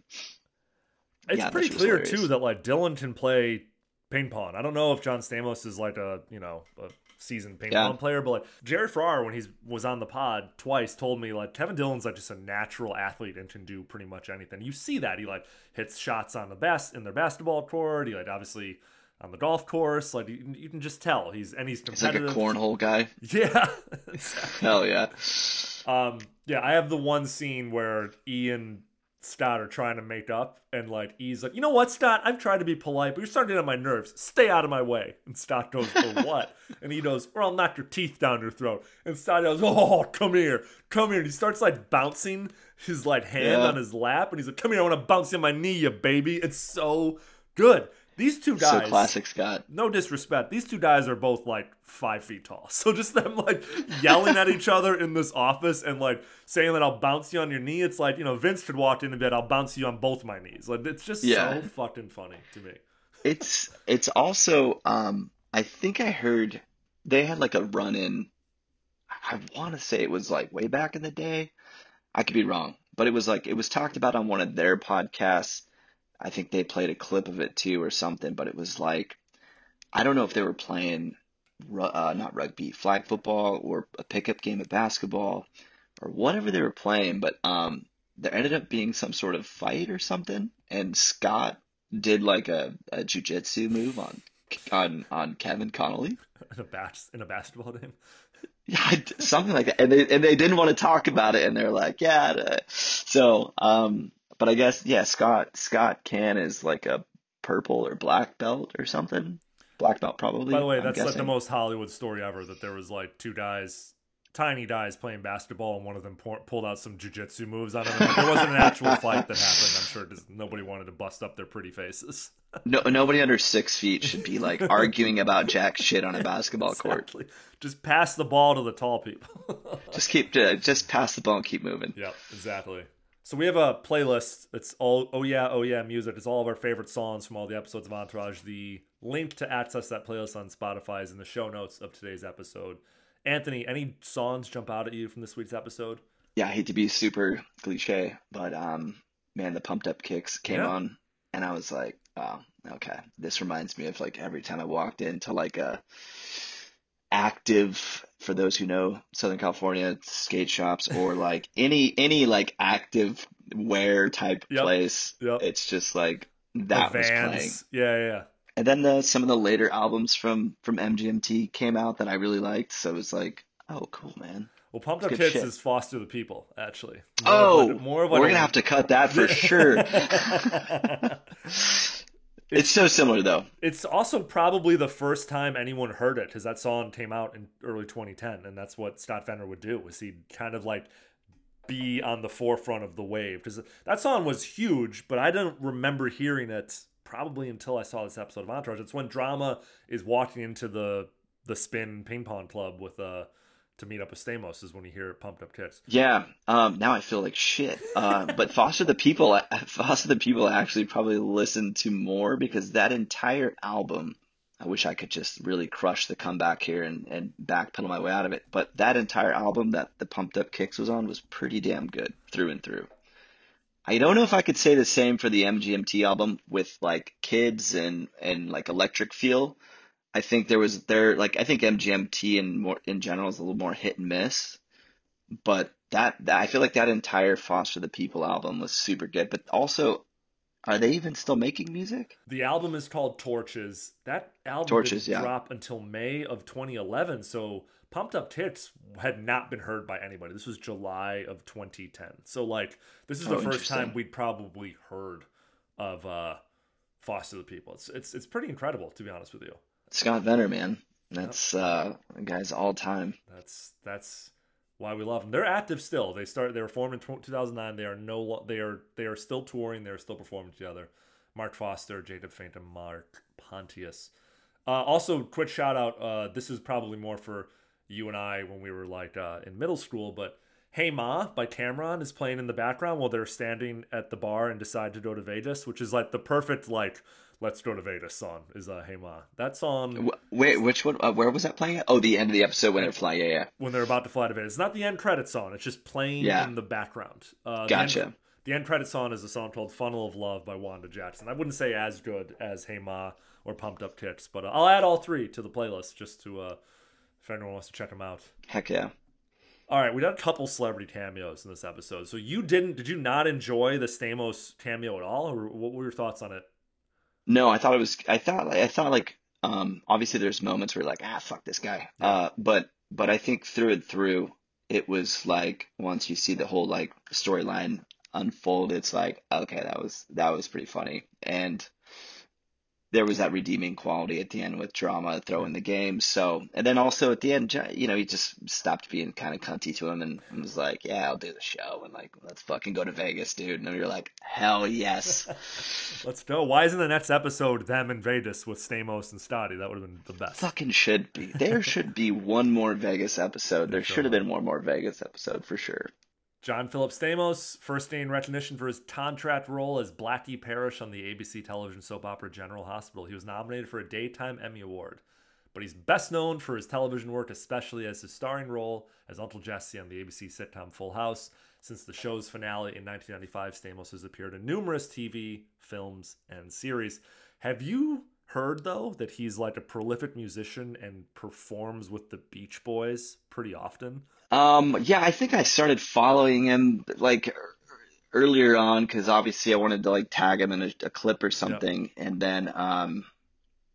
It's Yeah, pretty that shit was clear hilarious. too that like Dillon can play ping pong. I don't know if John Stamos is like a you know a seasoned ping Yeah. pong player, but like Jerry Ferrara when he was on the pod twice told me like Kevin Dillon's like just a natural athlete and can do pretty much anything. You see that he like hits shots on the best in their basketball court. He like obviously on the golf course. Like you, you can just tell he's and he's he's like a competitive. cornhole guy. (laughs) Yeah. Hell yeah. Um, yeah, I have the one scene where and Scott are trying to make up, and like E's like, you know what, Scott? I've tried to be polite, but you're starting to get on my nerves. Stay out of my way. And Scott goes, for (laughs) what? and he goes, or I'll knock your teeth down your throat. And Scott goes, oh, come here, come here. And he starts like bouncing his like hand Yeah. on his lap, and he's like, come here, I want to bounce you on my knee, you baby. It's so good. These two So guys, classic Scott. no disrespect, these two guys are both like five feet tall. (laughs) So just them like yelling at each other in this office and like saying that I'll bounce you on your knee. It's like, you know, Vince could walk in and be like, I'll bounce you on both my knees. Like it's just Yeah. so fucking funny to me. It's it's also um I think I heard they had like a run in I want to say it was like way back in the day. I could be wrong, but it was like it was talked about on one of their podcasts. I think they played a clip of it too or something, but it was like I don't know if they were playing uh, not rugby, flag football or a pickup game of basketball or whatever they were playing, but um there ended up being some sort of fight or something and Scott did like a, a jujitsu move on on on Kevin Connolly. (laughs) In a bas- in a basketball game. (laughs) Yeah, something like that. And they and they didn't want to talk about it, and they're like, yeah. So, um, but I guess yeah, Scott Scott Caan is like a purple or black belt or something. Black belt probably. By the way, I'm that's like the most Hollywood story ever that there was like two guys, tiny guys playing basketball, and one of them pour- pulled out some jujitsu moves on him. Like, there wasn't an actual (laughs) fight that happened. I'm sure just nobody wanted to bust up their pretty faces. (laughs) No, nobody under six feet should be like (laughs) arguing about jack shit on a basketball court. Just pass the ball to the tall people. Just keep uh, just pass the ball and keep moving. Yep, exactly. So we have a playlist. It's all oh yeah, oh yeah music. It's all of our favorite songs from all the episodes of Entourage. The link to access that playlist on Spotify is in the show notes of today's episode. Anthony, any songs jump out at you from this week's episode? Yeah, I hate to be super cliche, but um, man, the pumped up kicks came Yeah. on, and I was like, wow, okay, this reminds me of like every time I walked into like a active for those who know Southern California skate shops or (laughs) like any any like active wear type Yep, place. yep. It's just like that was playing. Yeah, yeah. And then the, some of the later albums from from MGMT came out that I really liked. So it was like, oh, cool, man. Well, Pumped Up Tits shit. is Foster the People, actually. More of Oh, what- more of we're gonna have to cut that for (laughs) sure. (laughs) It's so similar though. It's also probably the first time anyone heard it because that song came out in early 2010, and that's what Scott Vener would do. Was he'd kind of like be on the forefront of the wave because that song was huge, but I don't remember hearing it probably until I saw this episode of Entourage. It's when Drama is walking into the the spin ping pong club with uh to meet up with Stamos is when you hear Pumped Up Kicks. Yeah. Um, now I feel like shit. Uh, (laughs) but Foster the People, Foster the People, I actually probably listened to more because that entire album. I wish I could just really crush the comeback here and, and backpedal my way out of it. But that entire album that the Pumped Up Kicks was on was pretty damn good through and through. I don't know if I could say the same for the MGMT album with like kids and and like electric feel. I think there was there like I think MGMT in more in general is a little more hit and miss, but that, that I feel like that entire Foster the People album was super good. But also, are they even still making music? The album is called Torches. That album Torches, didn't yeah. drop until May of 2011. So Pumped Up Tits had not been heard by anybody. This was July of 2010. So like this is the Oh, first time we'd probably heard of uh, Foster the People. It's it's it's pretty incredible to be honest with you. Scott Vener, man, that's uh, guy's all time. That's that's why we love them. They're active still. They start. They were formed in 2009. They are no. They are. They are still touring. They are still performing together. Mark Foster, Jacob and Mark Pontius. Uh, also, quick shout out. Uh, this is probably more for you and I when we were like uh, in middle school. But Hey Ma by Cam'ron is playing in the background while they're standing at the bar and decide to go to Vegas, which is like the perfect like let's go to Vegas song. Is uh, Hey Ma. That song. Wait, which one? Uh, where was that playing at? Oh, the end of the episode when they're flying. Yeah, yeah. when they're about to fly to Vegas. It's not the end credit song. It's just playing Yeah. in the background. Uh, Gotcha. The end, the end credit song is a song called "Funnel of Love" by Wanda Jackson. I wouldn't say as good as "Hey Ma" or "Pumped Up Kicks," but uh, I'll add all three to the playlist just to uh, if anyone wants to check them out. Heck yeah. All right, we got a couple celebrity cameos in this episode. So you didn't? Did you not enjoy the Stamos cameo at all, or what were your thoughts on it? No, I thought it was. I thought. I thought like. Um. Obviously, there's moments where you're like, ah, fuck this guy. Uh. But but I think through and through, it was like once you see the whole like storyline unfold, it's like okay, that was that was pretty funny, and there was that redeeming quality at the end with drama throwing the game. So and then also at the end, you know, he just stopped being kind of cunty to him and, and was like, yeah, I'll do the show and like let's fucking go to Vegas, dude. And you're like, hell yes. (laughs) Let's go. Why isn't the next episode them in Vegas with Stamos and Stotty? That would have been the best. Fucking should be. There should be one more Vegas episode. (laughs) There should have been one more Vegas episode for sure. John Philip Stamos first gained recognition for his contract role as Blackie Parrish on the ABC television soap opera General Hospital. He was nominated for a Daytime Emmy Award, but he's best known for his television work, especially as his starring role as Uncle Jesse on the ABC sitcom Full House. Since the show's finale in 1995, Stamos has appeared in numerous TV, films, and series. Have you heard, though, that he's like a prolific musician and performs with the Beach Boys pretty often? Um, yeah, I think I started following him like earlier on because obviously I wanted to like tag him in a, a clip or something, and then um,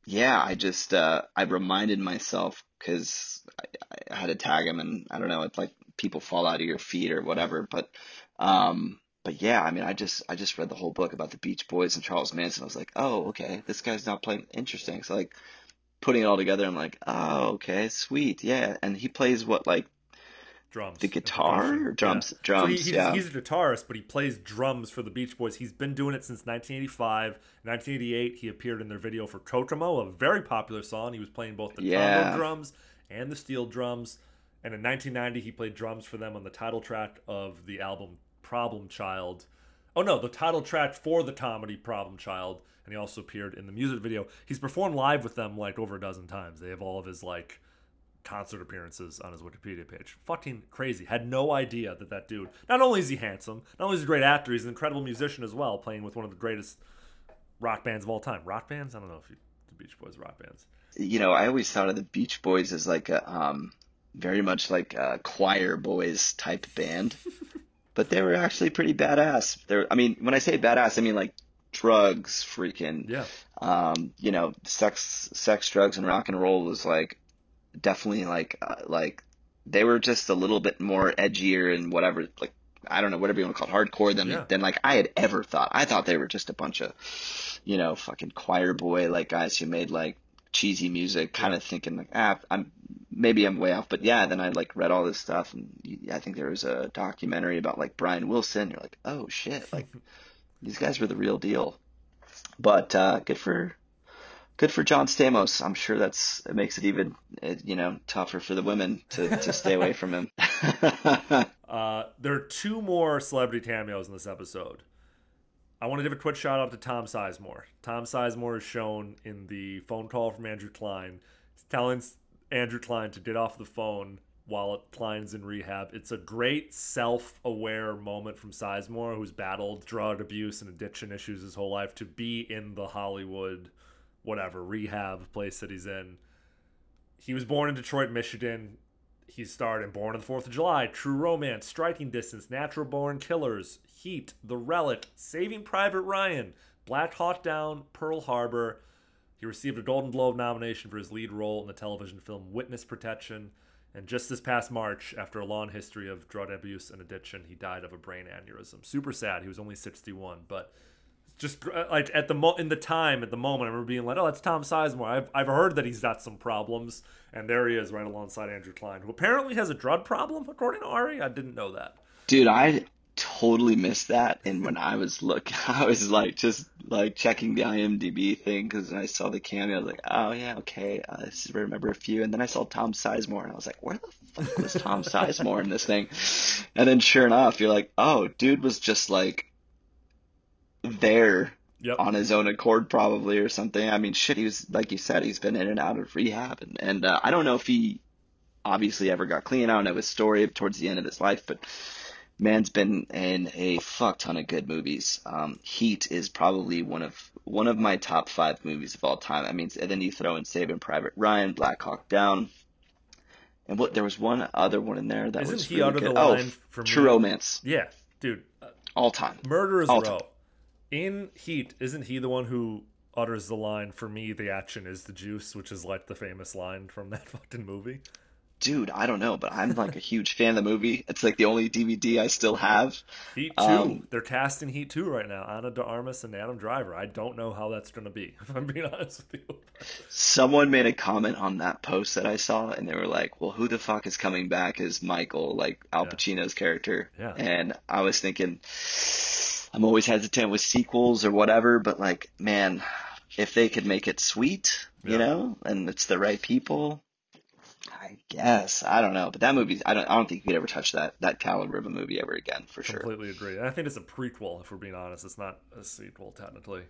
yeah, I just uh, I reminded myself because I, I had to tag him, and I don't know, it's like people fall out of your feet or whatever, but um, but yeah, I mean, I just I just read the whole book about the Beach Boys and Charles Manson. I was like, oh, okay, this guy's not playing interesting. So like putting it all together, I'm like, oh, okay, sweet, yeah, and he plays what like drums the guitar or drums Yeah. drums So he- he's, yeah he's a guitarist, but he plays drums for the Beach Boys. He's been doing it since 1985. 1988, he appeared in their video for Kokomo, a very popular song. He was playing both the Yeah. conga drums and the steel drums. And in 1990, he played drums for them on the title track of the album Problem Child. Oh no, the title track for the comedy Problem Child, and he also appeared in the music video. He's performed live with them like over a dozen times. They have all of his like concert appearances on his Wikipedia page. Fucking crazy. Had no idea that that dude. Not only is he handsome, not only is he a great actor, he's an incredible musician as well, playing with one of the greatest rock bands of all time. Rock bands? I don't know if you, the Beach Boys rock bands. You know, I always thought of the Beach Boys as like a um, very much like a choir boys type band, (laughs) but they were actually pretty badass. They're, I mean, when I say badass, I mean like drugs, freaking, Yeah. um, you know, sex, sex, drugs, and rock and roll was like definitely like uh, like they were just a little bit more edgier and whatever, like I don't know, whatever you want to call it, hardcore than Yeah. than like I had ever thought. I thought they were just a bunch of, you know, fucking choir boy like guys who made like cheesy music, kind of thinking like, ah, I'm maybe I'm way off, but yeah. Then I like read all this stuff, and I think there was a documentary about like Brian Wilson. You're like, oh shit, like (laughs) these guys were the real deal. But uh, good for good for John Stamos. I'm sure that's it makes it even uh, you know tougher for the women to to stay away from him. (laughs) Uh, there are two more celebrity cameos in this episode. I want to give a quick shout out to Tom Sizemore. Tom Sizemore is shown in the phone call from Andrew Klein, telling Andrew Klein to get off the phone while Klein's in rehab. It's a great self aware moment from Sizemore, who's battled drug abuse and addiction issues his whole life, to be in the Hollywood, whatever, rehab place that he's in. He was born in Detroit, Michigan. He starred in Born on the Fourth of July, True Romance, Striking Distance, Natural Born Killers, Heat, The Relic, Saving Private Ryan, Black Hawk Down, Pearl Harbor. He received a Golden Globe nomination for his lead role in the television film Witness Protection. And just this past March, after a long history of drug abuse and addiction, he died of a brain aneurysm. Super sad. He was only 61, but just uh, like at the mo- in the time at the moment, I remember being like, "Oh, that's Tom Sizemore." I've I've heard that he's got some problems, and there he is, right alongside Andrew Klein, who apparently has a drug problem, according to Ari. I didn't know that. Dude, I totally missed that. And when I was look, (laughs) I was like just like checking the IMDb thing because I saw the cameo. I was like, oh yeah, okay, I remember a few. And then I saw Tom Sizemore, and I was like, where the fuck was Tom (laughs) Sizemore in this thing? And then sure enough, you're like, oh, dude was just like there on his own accord probably or something. I mean, shit, he was like you said, he's been in and out of rehab, and and uh, I don't know if he obviously ever got clean. I don't know his story towards the end of his life, but man's been in a fuck ton of good movies. Um, Heat is probably one of one of my top five movies of all time. I mean, and then you throw in Saving Private Ryan, Black Hawk Down, and what there was one other one in there that Isn't was he really under good. the oh, line for True me? Romance, Yeah, dude. all time. Murderers All Row. time. In Heat, isn't he the one who utters the line, "For me, the action is the juice," which is like the famous line from that (laughs) fucking movie? Dude, I don't know, but I'm like a huge fan of the movie. It's like the only DVD I still have. Heat two. Um, They're casting Heat two right now. Ana de Armas and Adam Driver. I don't know how that's going to be. (laughs) If I'm being (laughs) honest with you. Someone made a comment on that post that I saw, and they were like, "Well, who the fuck is coming back as Michael, like Al Pacino's character?" Yeah. And I was thinking, I'm always hesitant with sequels or whatever, but like, man, if they could make it sweet, you know, and it's the right people, I guess I don't know. But that movie, I don't, I don't think you could ever touch that that caliber of a movie ever again, for sure. Completely agree. And I think it's a prequel. If we're being honest, it's not a sequel technically.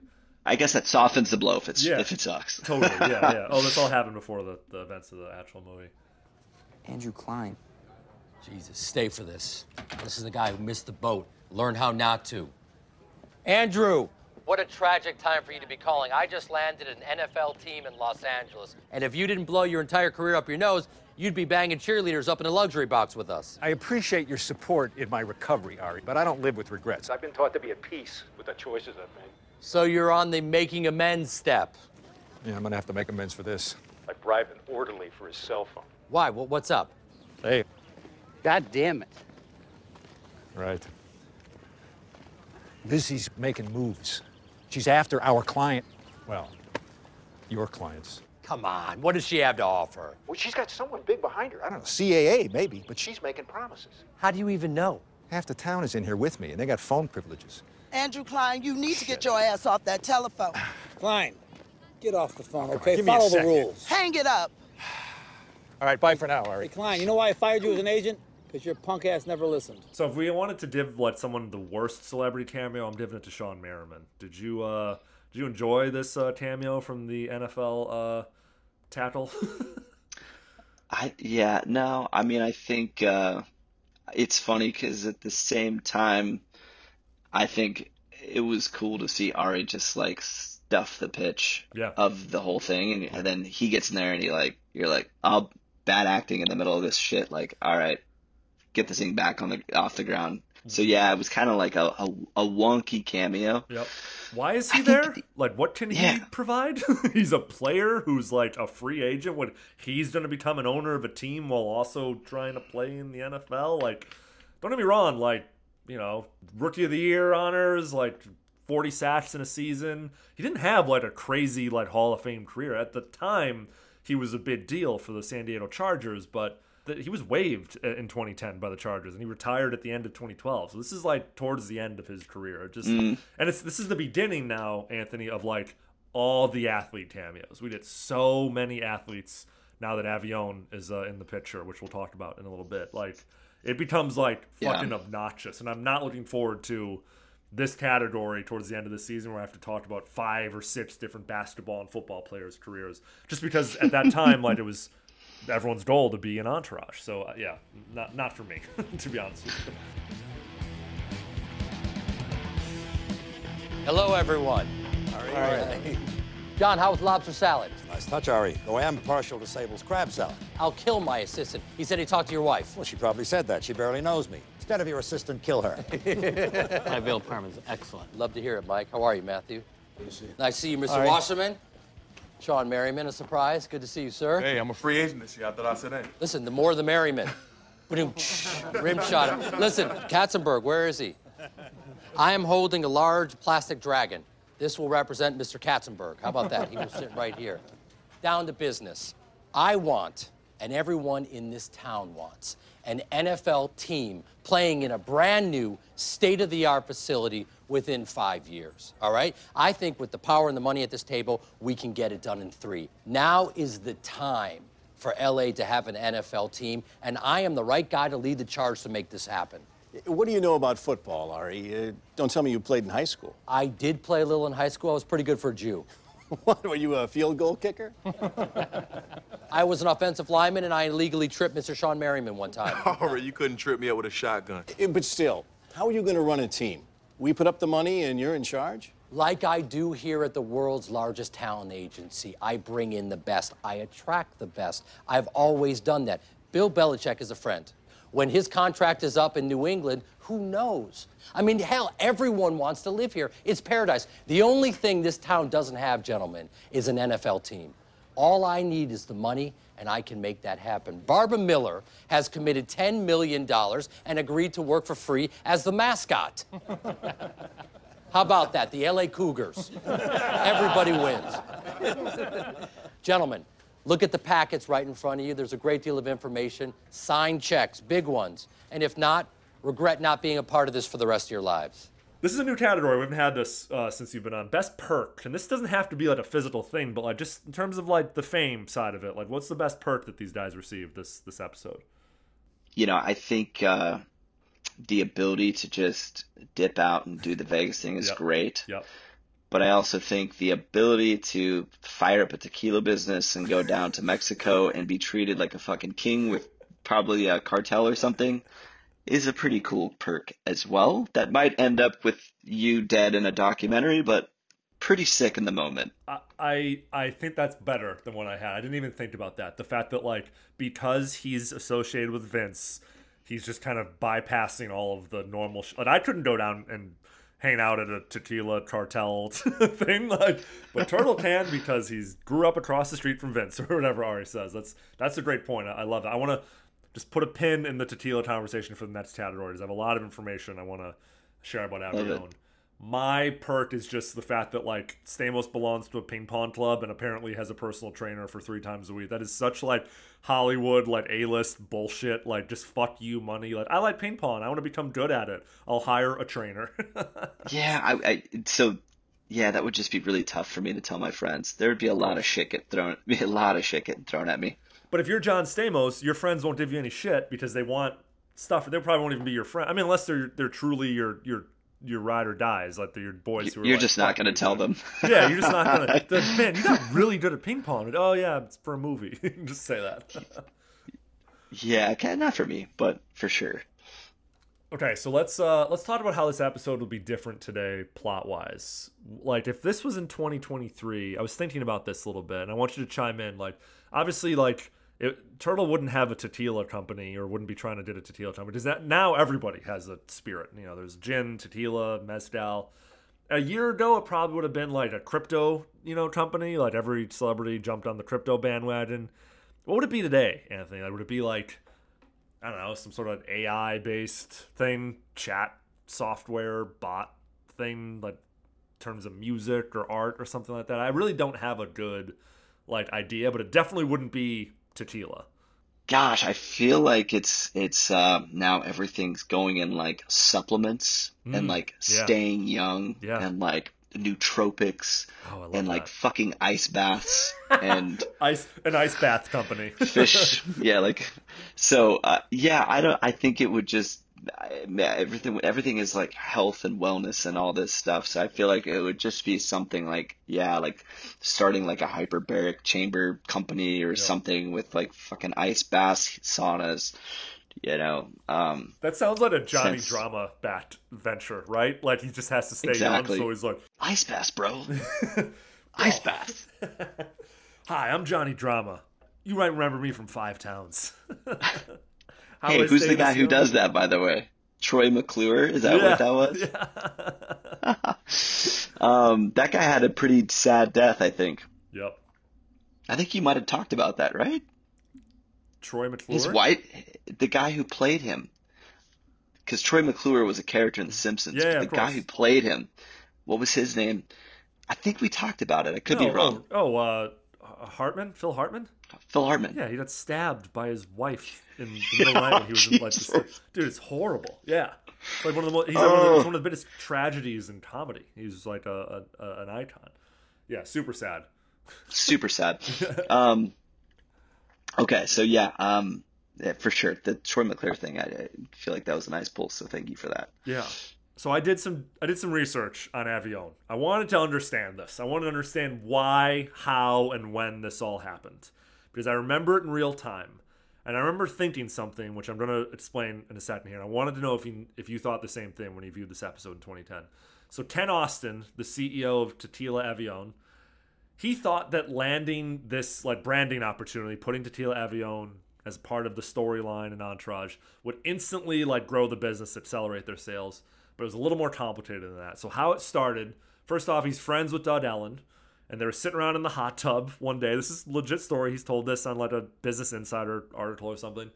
I guess that softens the blow if it's Yeah. if it sucks. (laughs) Totally. Yeah. Yeah. Oh, this all happened before the, the events of the actual movie. Andrew Klein. Jesus, stay for this. This is the guy who missed the boat. Learn how not to. Andrew! What a tragic time for you to be calling. I just landed an NFL team in Los Angeles. And if you didn't blow your entire career up your nose, you'd be banging cheerleaders up in a luxury box with us. I appreciate your support in my recovery, Ari, but I don't live with regrets. I've been taught to be at peace with the choices I've made. So you're on the making amends step. Yeah, I'm gonna have to make amends for this. I bribed an orderly for his cell phone. Why? What, what's up? Hey. God damn it. Right. Lizzie's making moves. She's after our client. Well, your clients. Come on, what does she have to offer? Well, she's got someone big behind her. I don't know, CAA maybe, but she's making promises. How do you even know? Half the town is in here with me, and they got phone privileges. Andrew Klein, you need to get your ass off that telephone. (sighs) Klein, get off the phone, okay? give me a Follow the second. rules. Hang it up. (sighs) All right, bye for now, Ari. Hey, Klein, you know why I fired you as an agent? Because your punk ass never listened. So if we wanted to give like someone the worst celebrity cameo, I'm giving it to Shawne Merriman. Did you uh did you enjoy this uh, cameo from the NFL uh tackle? (laughs) I yeah no I mean I think uh, it's funny because at the same time I think it was cool to see Ari just like stuff the pitch Yeah. of the whole thing, and, and then he gets in there and he like you're like, oh, bad acting in the middle of this shit. Like, all right, get this thing back on the off the ground. Hmm. So yeah, it was kind of like a, a a wonky cameo. Yep. Why is he there? Like, what can he provide? (laughs) he's a player who's like a free agent. When he's going to become an owner of a team while also trying to play in the NFL. Like, don't get me wrong. Like, you know, rookie of the year honors, like 40 sacks in a season. He didn't have like a crazy like Hall of Fame career at the time. He was a big deal for the San Diego Chargers, but th- he was waived in 2010 by the Chargers, and he retired at the end of 2012. So this is like towards the end of his career. Just Mm. and it's this is the beginning now, Anthony, of like all the athlete cameos. We did so many athletes now that Avion is uh, in the picture, which we'll talk about in a little bit. Like it becomes like Yeah. fucking obnoxious, and I'm not looking forward to this category towards the end of the season where I have to talk about five or six different basketball and football players' careers, just because at that (laughs) time, like it was everyone's goal to be an entourage. So uh, yeah, not not for me, (laughs) to be honest with you. Hello, everyone. All right. John, how was lobster salad? Nice touch, Ari. Though I am partial to Sable's crab salad. I'll kill my assistant. He said he talked to your wife. Well, she probably said that. She barely knows me. Instead of your assistant, kill her. (laughs) my veal parmesan's excellent. Love to hear it, Mike. How are you, Matthew? Nice to see you, Mr. All right. Wasserman. Shawne Merriman, a surprise. Good to see you, sir. Hey, I'm a free agent this year. I thought I said hey. Listen, the more the merriment. Rim shot. Listen, Katzenberg, where is he? I am holding a large plastic dragon. This will represent Mr. Katzenberg. How about that? He will sit right here. Down to business. I want, and everyone in this town wants, an NFL team playing in a brand new, state of the art facility within five years. All right? I think with the power and the money at this table, we can get it done in three. Now is the time for LA to have an NFL team, and I am the right guy to lead the charge to make this happen. What do you know about football, Ari? Uh, don't tell me you played in high school. I did play a little in high school. I was pretty good for a Jew. (laughs) what, were you a field goal kicker? (laughs) I was an offensive lineman, and I illegally tripped Mr. Shawne Merriman one time. (laughs) Alright, you couldn't trip me up with a shotgun. Eh, But still, how are you going to run a team? We put up the money and you're in charge? Like I do here at the world's largest talent agency, I bring in the best. I attract the best. I've always done that. Bill Belichick is a friend. When his contract is up in New England, who knows? I mean, hell, everyone wants to live here. It's paradise. The only thing this town doesn't have, gentlemen, is an NFL team. All I need is the money, and I can make that happen. Barbara Miller has committed $10 million and agreed to work for free as the mascot. (laughs) How about that? The LA Cougars. Everybody wins. Gentlemen, look at the packets right in front of you. There's a great deal of information. Signed checks, big ones. And if not, regret not being a part of this for the rest of your lives. This is a new category. We haven't had this uh, since you've been on. Best perk, and this doesn't have to be like a physical thing, but like just in terms of like the fame side of it, like what's the best perk that these guys received this this episode? you know, I think uh, the ability to just dip out and do the Vegas thing is Yep. great. Yep. But I also think the ability to fire up a tequila business and go down to Mexico and be treated like a fucking king with probably a cartel or something is a pretty cool perk as well. That might end up with you dead in a documentary, but pretty sick in the moment. I, I think that's better than what I had. I didn't even think about that. The fact that like because he's associated with Vince, he's just kind of bypassing all of the normal. Sh- like I couldn't go down and hang out at a tequila cartel (laughs) thing, like but Turtle can because he's grew up across the street from Vince (laughs) or whatever Ari says. That's that's a great point. I, I love it. I want to just put a pin in the tequila conversation for the next categories. I have a lot of information I want to share about. Avion. My perk is just the fact that like Stamos belongs to a ping pong club and apparently has a personal trainer for three times a week. That is such like Hollywood like A list bullshit. Like just fuck you money. Like I like ping pong. I want to become good at it. I'll hire a trainer. (laughs) Yeah, I, I so yeah, that would just be really tough for me to tell my friends. There would be a lot of shit get thrown, (laughs) a lot of shit getting thrown at me. But if you're John Stamos, your friends won't give you any shit because they want stuff. They probably won't even be your friend. I mean, unless they're they're truly your your your ride or dies, like they're your boys who are. You're like, just not going to tell them. Yeah, you're just not gonna. (laughs) the- man, you got really good at ping pong. Oh yeah, it's for a movie. (laughs) just say that. Yeah, okay, not for me, but for sure. Okay, so let's uh let's talk about how this episode will be different today plot wise. Like if this was in 2023, I was thinking about this a little bit and I want you to chime in like obviously like it, Turtle wouldn't have a tequila company or wouldn't be trying to do a tequila company. Because that now everybody has a spirit. You know, there's gin, tequila, mezcal. A year ago, it probably would have been like a crypto, you know, company. Like every celebrity jumped on the crypto bandwagon. What would it be today, Anthony? Like, would it be like I don't know, some sort of AI based thing, chat software bot thing, like terms of music or art or something like that. I really don't have a good like idea, but it definitely wouldn't be tequila. Gosh, I feel like it's it's uh, now everything's going in like supplements Mm, and like yeah. staying young Yeah. and like nootropics Oh, and like that. fucking ice baths (laughs) and ice an ice bath company. fish. (laughs) yeah, like so. Uh, yeah, I don't. I think it would just everything. Everything is like health and wellness and all this stuff. So I feel like it would just be something like yeah, like starting like a hyperbaric chamber company or something with like fucking ice baths, saunas. You know, um, That sounds like a Johnny Since- Drama bat venture, right? Like he just has to stay Exactly. young, so he's like ice bath (laughs) bro. ice bath. (laughs) Hi, I'm Johnny Drama. You might remember me from Five Towns. (laughs) Hey, who's the guy who does that, by the way? Troy McClure? Is that Yeah, what that was? (laughs) um, that guy had a pretty sad death, I think. Yep. I think you might have talked about that, right? Troy McClure. His wife, the guy who played him, because Troy McClure was a character in The Simpsons. Yeah, yeah, the guy who played him, what was his name? I think we talked about it. I could be wrong. Oh, oh uh, Hartman, Phil Hartman. Phil Hartman. Yeah, he got stabbed by his wife in the (laughs) middle of the night when he was in this. Dude, it's horrible. Yeah, it's like one of the most. He's one, of the, Oh. one of the biggest tragedies in comedy. He's like a, a, a an icon. Yeah, super sad. Super sad. (laughs) um, okay, so yeah, um, yeah, for sure. The Troy McClure thing, I, I feel like that was a nice pull. So thank you for that. Yeah. So I did some I did some research on Avion. I wanted to understand this. I wanted to understand why, how, and when this all happened. Because I remember it in real time. And I remember thinking something, which I'm going to explain in a second here. And I wanted to know if you if you thought the same thing when you viewed this episode in 2010. So Ken Austin, the CEO of Tequila Avion, he thought that landing this like branding opportunity, putting Tequila Avion as part of the storyline and entourage, would instantly like grow the business, accelerate their sales. But it was a little more complicated than that. So how it started, first off, he's friends with Doug Ellin, and they were sitting around in the hot tub one day. This is legit story. He's told this on like a Business Insider article or something.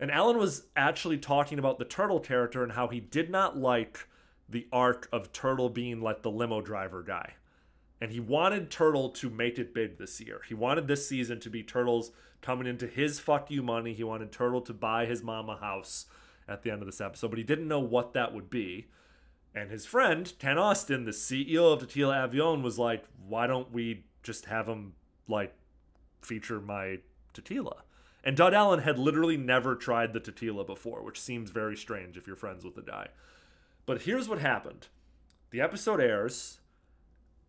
And Ellin was actually talking about the Turtle character and how he did not like the arc of Turtle being like the limo driver guy. And he wanted Turtle to make it big this year. He wanted this season to be Turtle's coming into his fuck you money. He wanted Turtle to buy his mom a house at the end of this episode, but he didn't know what that would be. And his friend, Ken Austin, the CEO of Tequila Avion, was like, why don't we just have him like feature my tequila? And Doug Ellin had literally never tried the tequila before, which seems very strange if you're friends with the guy. But here's what happened. The episode airs,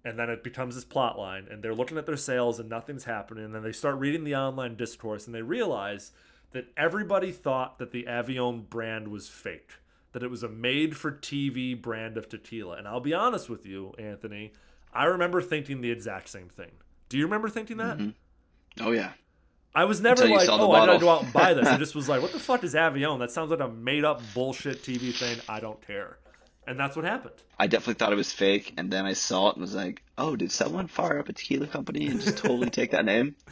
and then it becomes this plot line, and they're looking at their sales and nothing's happening, and then they start reading the online discourse and they realize that everybody thought that the Avion brand was fake, that it was a made for TV brand of tequila. And I'll be honest with you, Anthony, I remember thinking the exact same thing. Do you remember thinking that? Mm-hmm. Oh yeah. I was never Until like, oh, I gotta go out and buy this. I (laughs) just was like, what the fuck is Avion? That sounds like a made up bullshit TV thing. I don't care. And that's what happened. I definitely thought it was fake, and then I saw it and was like, "Oh, did someone fire up a tequila company and just totally take that name?" (laughs)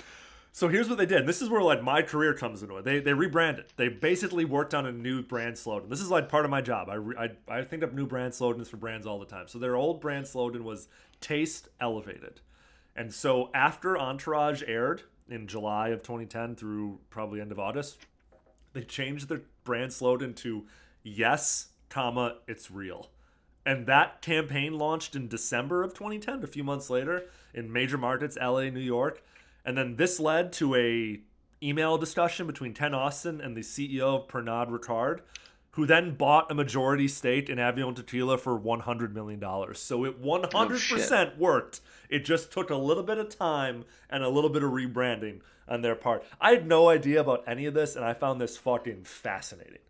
So here's what they did. This is where like my career comes into it. They they rebranded. They basically worked on a new brand slogan. This is like part of my job. I re- I, I think up new brand slogans for brands all the time. So their old brand slogan was "Taste Elevated," and so after Entourage aired in July of 2010 through probably end of August, they changed their brand slogan to "Yes, comma It's real." And that campaign launched in December of 2010, a few months later, in major markets, LA, New York. And then this led to a email discussion between Ken Austin and the CEO of Pernod Ricard, who then bought a majority stake in Avion Tequila for $100 million. So it 100% worked. It just took a little bit of time and a little bit of rebranding on their part. I had no idea about any of this, and I found this fucking fascinating.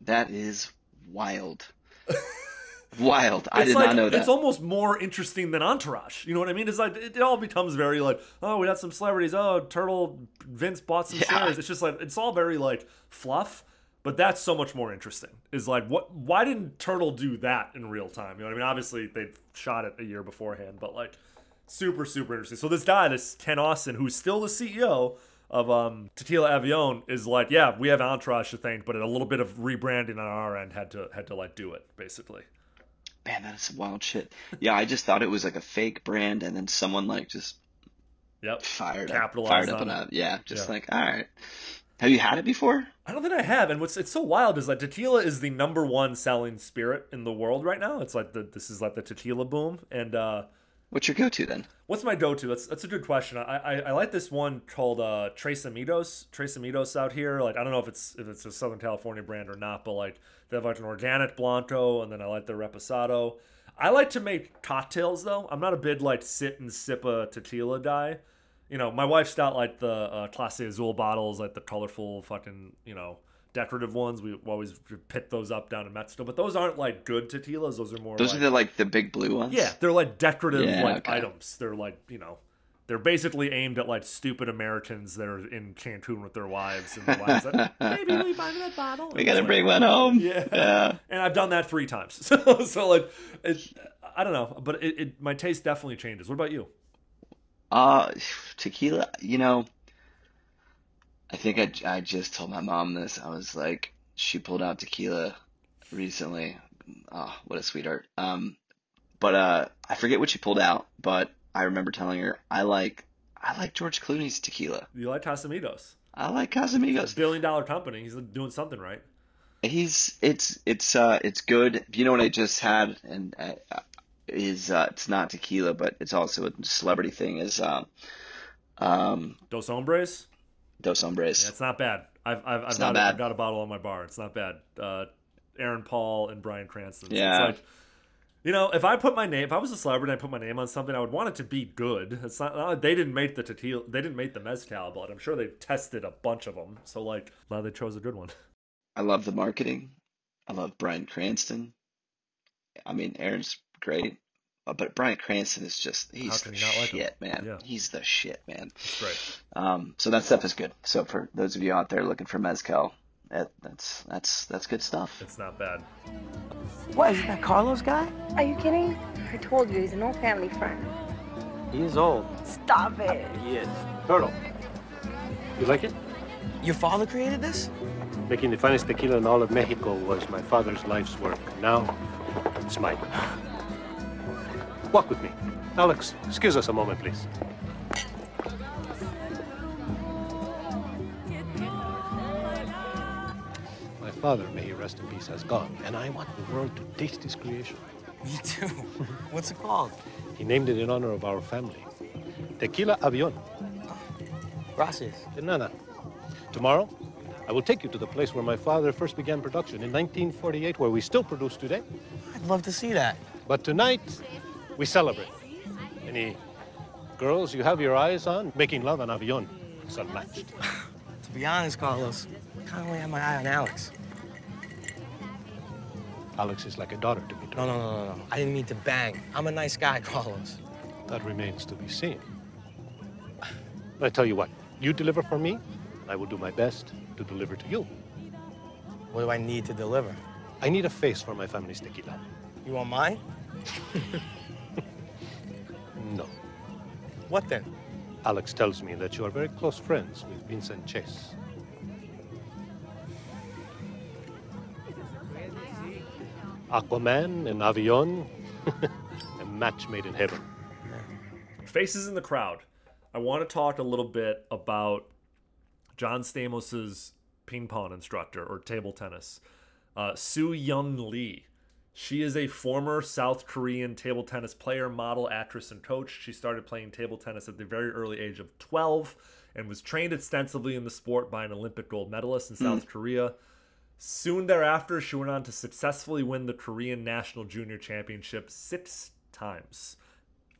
That is wild. (laughs) wild. I It's did like, not know that. It's almost more interesting than Entourage. You know what I mean? It's like it, it all becomes very like, oh, we got some celebrities. Oh, Turtle Vince bought some Yeah. shares. It's just like it's all very like fluff. But that's so much more interesting. Is like what? Why didn't Turtle do that in real time? You know what I mean? Obviously they shot it a year beforehand, but like super super interesting. So this guy, this Ken Austin, who's still the CEO of um, Tequila Avion, is like, yeah, we have Entourage to thank, but a little bit of rebranding on our end had to had to like do it basically. Man, that is some wild shit. Yeah, I just thought it was like a fake brand, and then someone like just Yep. fired up, Capitalized fired up on on it. that. Yeah, just Yeah. like all right. Have you had it before? I don't think I have. And what's it's so wild is like tequila is the number one selling spirit in the world right now. It's like the this is like the tequila boom. And uh What's your go-to then? what's my go-to? That's that's a good question. I I, I like this one called uh Tres Amidos. Tres Amidos out here. Like I don't know if it's if it's a Southern California brand or not, but like they have like an organic blanco, and then I like their reposado. I like to make cocktails though. I'm not a big like sit and sip a tequila guy. You know, my wife's got like the uh, Azul bottles, like the colorful fucking you know decorative ones. We always pick those up down in Mexico, but those aren't like good tequilas. Those are more Those like, are the like the big blue ones. yeah, they're like decorative Yeah, like okay. items. They're like you know, they're basically aimed at like stupid Americans that are in Cancun with their wives and the wives like, (laughs) will you buy that bottle? We gotta it's bring like, one home. Yeah. Yeah. and I've done that three times. (laughs) So, so like, it, I don't know, but it, it my taste definitely changes. What about you? Uh, tequila, you know, I think I, I just told my mom this. I was like, she pulled out tequila recently. Oh, what a sweetheart. Um, but uh, I forget what she pulled out, but I remember telling her I like I like George Clooney's tequila. You like Casamigos? I like Casamigos. Billion dollar company. He's doing something right. He's it's it's uh it's good. You know what I just had and uh, is uh it's not tequila, but it's also a celebrity thing. Is um um Dos Hombres. Dos Hombres. Yeah, it's not bad. I've I've, I've It's got bad. I've got a bottle on my bar. It's not bad. Uh, Aaron Paul and Bryan Cranston. Yeah. It's like, you know, if I put my name, if I was a celebrity, and I put my name on something, I would want it to be good. It's not. not they didn't make the tequila. They didn't make the mezcal, but I'm sure they've tested a bunch of them. So like, glad they chose a good one. (laughs) I love the marketing. I love Bryan Cranston. I mean, Aaron's great, uh, but Bryan Cranston is just he's the you not like him? shit, man. Yeah. He's the shit, man. That's right. Um, so that stuff is good. So for those of you out there looking for mezcal, that, that's that's that's good stuff. It's not bad. What, is that Carlos guy? Are you kidding? I told you, he's an old family friend. He is old. Stop it. He is. Turtle. You like it? Your father created this? Making the finest tequila in all of Mexico was my father's life's work. Now, it's mine. Walk with me. Alex, excuse us a moment, please. My father, may he rest in peace, has gone, and I want the world to taste his creation. Me too. What's it called? He named it in honor of our family. Tequila Avion. Gracias. De nada. Tomorrow, I will take you to the place where my father first began production in 1948, where we still produce today. I'd love to see that. But tonight, we celebrate. Any girls you have your eyes on? Making love on Avion. It's unmatched. (laughs) To be honest, Carlos, I kind of only have my eye on Alex. Alex is like a daughter to me. No, no, no, no, no. I didn't mean to bang. I'm a nice guy, (laughs) Carlos. That remains to be seen. But I tell you what, you deliver for me, and I will do my best to deliver to you. What do I need to deliver? I need a face for my family's tequila. You want mine? (laughs) No. What then? Alex tells me that you are very close friends with Vincent Chase. Aquaman and Avion, (laughs) a match made in heaven. Faces in the crowd. I want to talk a little bit about John Stamos's ping pong instructor or table tennis, uh, Soo Young Lee. She is a former South Korean table tennis player, model, actress, and coach. She started playing table tennis at the very early age of 12 and was trained extensively in the sport by an Olympic gold medalist in South hmm. Korea. Soon thereafter, she went on to successfully win the Korean National Junior Championship six times.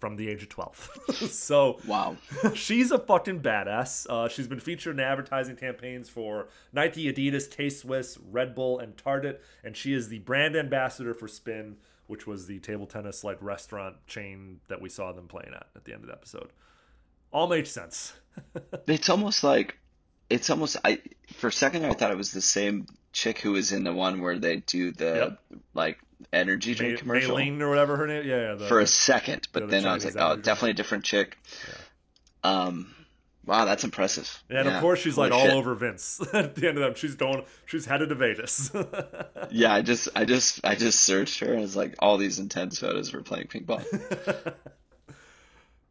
From the age of 12. (laughs) so wow, (laughs) she's a fucking badass. Uh, she's been featured in advertising campaigns for Nike, Adidas, Taste Swiss, Red Bull, and Target, and she is the brand ambassador for Spin, which was the table tennis like restaurant chain that we saw them playing at at the end of the episode. All makes sense. (laughs) it's almost like it's almost I for a second I thought it was the same chick who was in the one where they do the like energy drink commercial Maylene or whatever her name. Yeah, yeah. the- for a second, but the then I was like, oh, definitely a different chick. Um, wow, that's impressive. And Yeah, of course, she's like holy all shit. over Vince (laughs) at the end of them. She's going. She's headed to Vegas. (laughs) Yeah, I just, I just, I just searched her and it's like all these intense photos were playing ping pong. (laughs)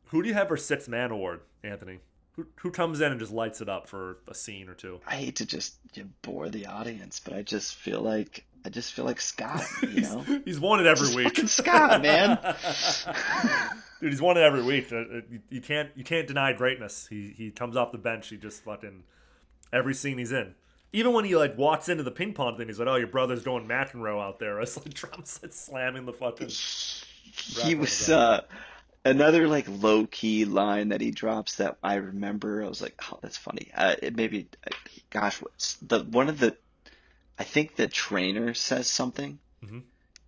Who do you have for sixth man award, Anthony? Who who comes in and just lights it up for a scene or two? I hate to just you know, bore the audience, but I just feel like, I just feel like Scott. (laughs) You know, He's won it every Just week. fucking Scott, man. (laughs) Dude, he's won it every week. Uh, uh, You, can't you can't deny greatness. He he comes off the bench. He just fucking every scene he's in. Even when he like walks into the ping pong thing, he's like, "Oh, your brother's doing McEnroe out there." (laughs) It's like drums like slamming the fucking. he was uh, another like low key line that he drops that I remember. I was like, oh, that's funny. Uh, it maybe, uh, gosh, what's the one of the, I think the trainer says something. Mhm.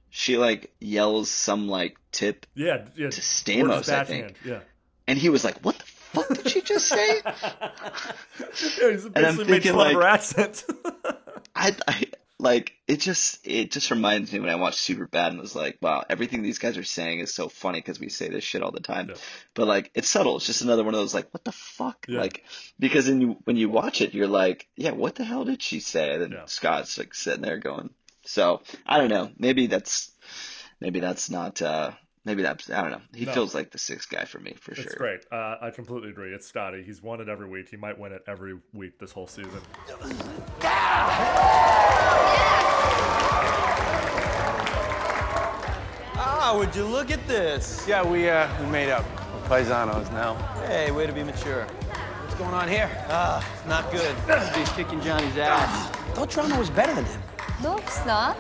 She like yells some like tip Yeah, yeah. to Stamos, I think. Yeah. And he was like, "What the fuck did she just say?" (laughs) Yeah, he's And I'm basically thinking, fun of her like- accent. (laughs) I, I like it just it just reminds me when I watched Super Bad and was like, wow, everything these guys are saying is so funny because we say this shit all the time. But like it's subtle. It's just another one of those like, what the fuck? Yeah. Like because in you, when you watch it, you're like, yeah, what the hell did she say? And then Scott's like sitting there going. So I don't know. Maybe that's maybe that's not. uh Maybe that's I don't know. He No. feels like the sixth guy for me for It's sure. great. Uh, I completely agree. It's Scotty. He's won it every week. He might win it every week this whole season. Ah, would you look at this? Yeah, we uh we made up. We're paisanos now. Hey, way to be mature. What's going on here? Ah, not good. He's kicking Johnny's ass. Thought drama was better than him. No, it's not.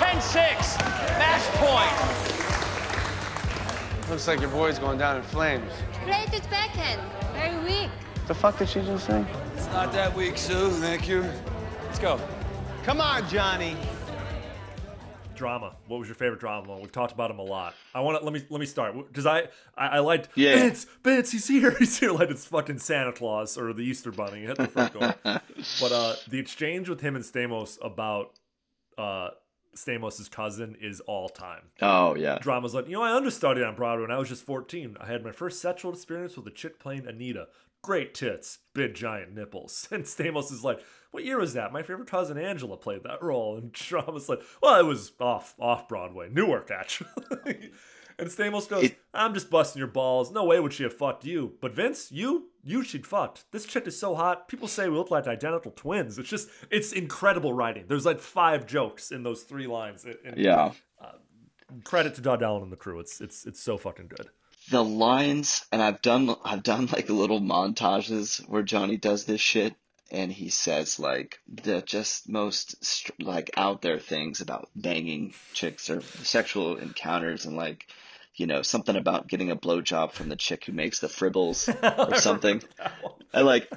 10-6. Match point. Looks like your boy's going down in flames. Played it backhand. Very weak. The fuck did she just say? It's not that weak, Sue. Thank you. Let's go. Come on, Johnny. Drama. What was your favorite drama? We've talked about him a lot. I want to let me let me start because I, I I liked Yeah. Vince. Vince, he's here. (laughs) He's here. Like it's fucking Santa Claus or the Easter Bunny at the front door. (laughs) but uh, the exchange with him and Stamos about uh, Stamos' cousin is all time. Oh yeah. Drama's like, you know, I understudied on Broadway when I was just 14. I had my first sexual experience with a chick playing Anita. Great tits, big giant nipples. (laughs) And Stamos is like, what year was that? My favorite cousin Angela played that role. And Drama's like, well, it was off off Broadway, Newark actually. (laughs) and Stamos goes, I'm just busting your balls. No way would she have fucked you. But Vince, you, you she'd fucked. This chick is so hot. People say we look like identical twins. It's just, it's incredible writing. There's like five jokes in those three lines. And- and, Yeah. uh, credit to Doug Ellin and the crew. It's it's it's so fucking good. The lines and I've done I've done like little montages where Johnny does this shit and he says like the just most like out there things about banging chicks or sexual encounters and like you know something about getting a blowjob from the chick who makes the fribbles (laughs) or something. And like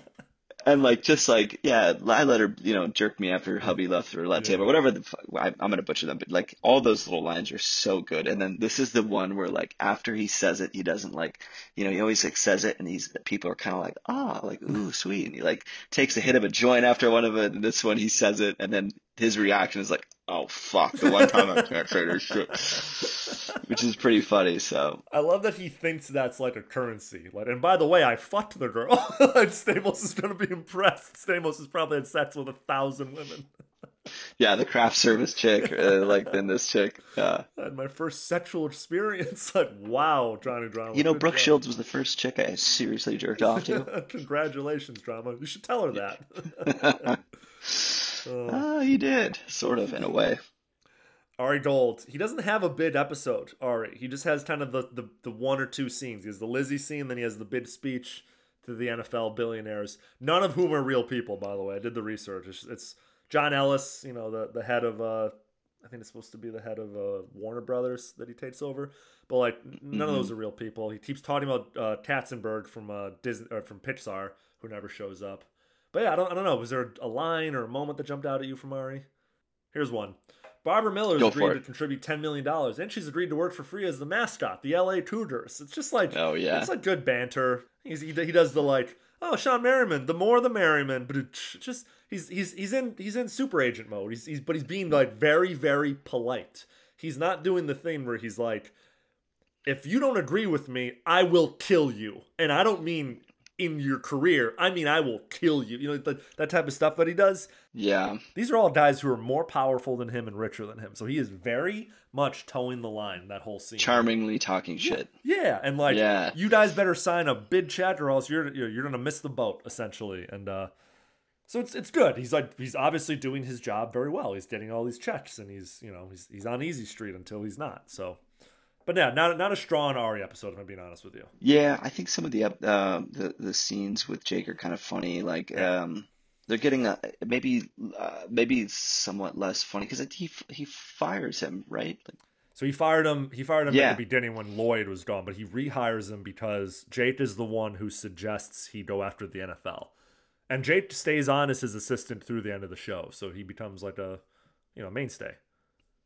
and like just like yeah I let her you know jerk me after hubby left her left table whatever the fuck, I, I'm gonna butcher them but like all those little lines are so good. And then this is the one where like after he says it he doesn't like you know he always like says it and he's people are kind of like ah like ooh sweet. And he like takes a hit of a joint after one of it and this one he says it and then his reaction is like oh fuck the one time I can't say this shit which is pretty funny so I love that he thinks that's like a currency. Like, and by the way, I fucked the girl. (laughs) and Stamos is gonna be impressed. Stamos has probably had sex with a thousand women. yeah the craft service chick uh, like then this chick (laughs) I had my first sexual experience. (laughs) Like, wow, Johnny Drama. You know, Brooke job. Shields was the first chick I seriously jerked off to. Congratulations, Drama. You should tell her that. Ah, he did, sort of, in a way. Ari Gold, he doesn't have a bid episode, Ari. He just has kind of the, the, the one or two scenes. He has the Lizzie scene, then he has the bid speech to the NFL billionaires, none of whom are real people, by the way. I did the research. It's, it's John Ellis, you know, the, the head of uh, I think it's supposed to be the head of uh, Warner Brothers that he takes over. But like none of those are real people. He keeps talking about uh, Katzenberg from uh, Disney or from Pixar, who never shows up. But yeah, I don't, I don't know. Was there a line or a moment that jumped out at you from Ari? Here's one. Barbara Miller's Go agreed to contribute ten million dollars, and she's agreed to work for free as the mascot, the LA Tudors. It's just like, Oh, yeah. it's like good banter. He's, he he does the like, oh Shawne Merriman, the more the merriman, but just he's he's he's in he's in super agent mode. He's he's but he's being like very very polite. He's not doing the thing where he's like, if you don't agree with me, I will kill you, and I don't mean in your career. I mean I will kill you. You know that that type of stuff that he does. Yeah. These are all guys who are more powerful than him and richer than him. So he is very much towing the line that whole scene. Charmingly talking shit. Yeah, and like Yeah. you guys better sign a bid check or else you're you're, you're gonna miss the boat essentially. And uh, so it's it's good. He's like he's obviously doing his job very well. He's getting all these checks and he's you know he's he's on easy street until he's not. So, but yeah, not not a strong Ari episode. If I'm being honest with you. Yeah, I think some of the uh, the the scenes with Jake are kind of funny. Like, um, they're getting a, maybe uh, maybe somewhat less funny because he he fires him right. Like, So he fired him. He fired him Yeah. at the beginning when Lloyd was gone, but he rehires him because Jake is the one who suggests he go after the NFL, and Jake stays on as his assistant through the end of the show. So he becomes like a, you know, mainstay.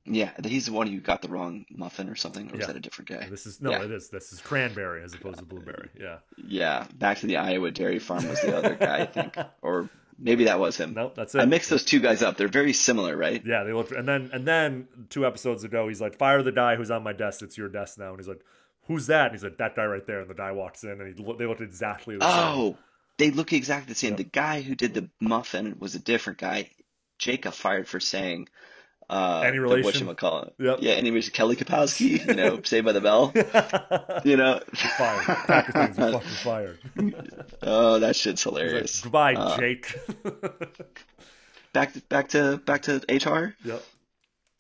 Yeah, he's the one who got the wrong muffin or something, or was Yeah. that a different guy? This is no, Yeah. it is. This is cranberry as opposed to blueberry. Yeah. Yeah, back to the Iowa dairy farm was the other guy, I think, (laughs) or maybe that was him. Nope, that's it. I mixed those two guys up. They're very similar, right? Yeah, they looked, and then and then two episodes ago, he's like, "Fire the guy who's on my desk. It's your desk now." And he's like, "Who's that?" And he's like, "That guy right there." And the guy walks in, and he lo- they looked exactly the same. Oh, they look exactly the same. The guy who did the muffin was a different guy. Jacob fired for saying uh Any relation? whatchamacallit. Yep. Yeah, any relation Kelly Kapowski, you (laughs) know, Saved by the Bell. (laughs) you know. Fired. Are (laughs) fucking fired. oh, that shit's He's like, hilarious. Goodbye, Uh, Jake. back to back to back to HR. Yep.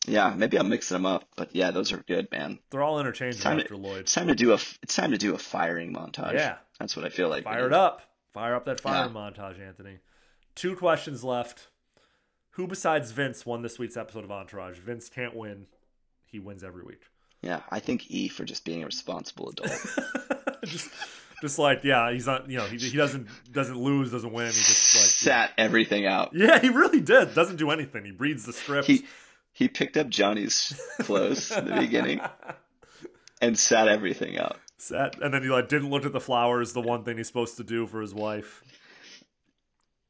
Yeah, maybe I'm mixing them up, but yeah, those are good, man. They're all interchangeable time, after to, Lloyd. it's time to do a it's time to do a firing montage. Yeah. that's what I feel like. Fire it up. Fire up that firing Yeah. montage, Anthony. Two questions left. Who besides Vince won this week's episode of Entourage? Vince can't win. He wins every week. Yeah, I think E for just being a responsible adult. (laughs) just, just like yeah, he's not. You know, he, he doesn't doesn't lose, doesn't win. He just like Sat everything out. yeah, he really did. Doesn't do anything. He reads the script. He he picked up Johnny's clothes in the beginning and sat everything out. Sat, and then he like didn't look at the flowers. The one thing he's supposed to do for his wife.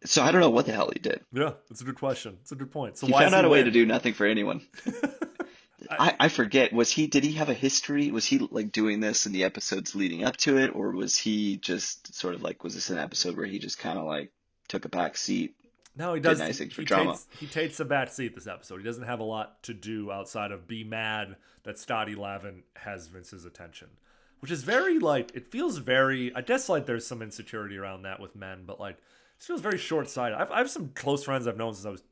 So I don't know what the hell he did. Yeah, that's a good question. It's a good point. So he why found out he a way to do nothing for anyone. (laughs) I, I forget. Was he? Did he have a history? Was he like doing this in the episodes leading up to it, or was he just sort of like? Was this an episode where he just kind of like took a back seat? No, he did does. nice things for he drama. Takes, he takes a back seat this episode. He doesn't have a lot to do outside of be mad that Scotty Lavin has Vince's attention, which is very like it feels very. I guess like there's some insecurity around that with men, but like it feels very short sighted. I've, I have some close friends I've known since I was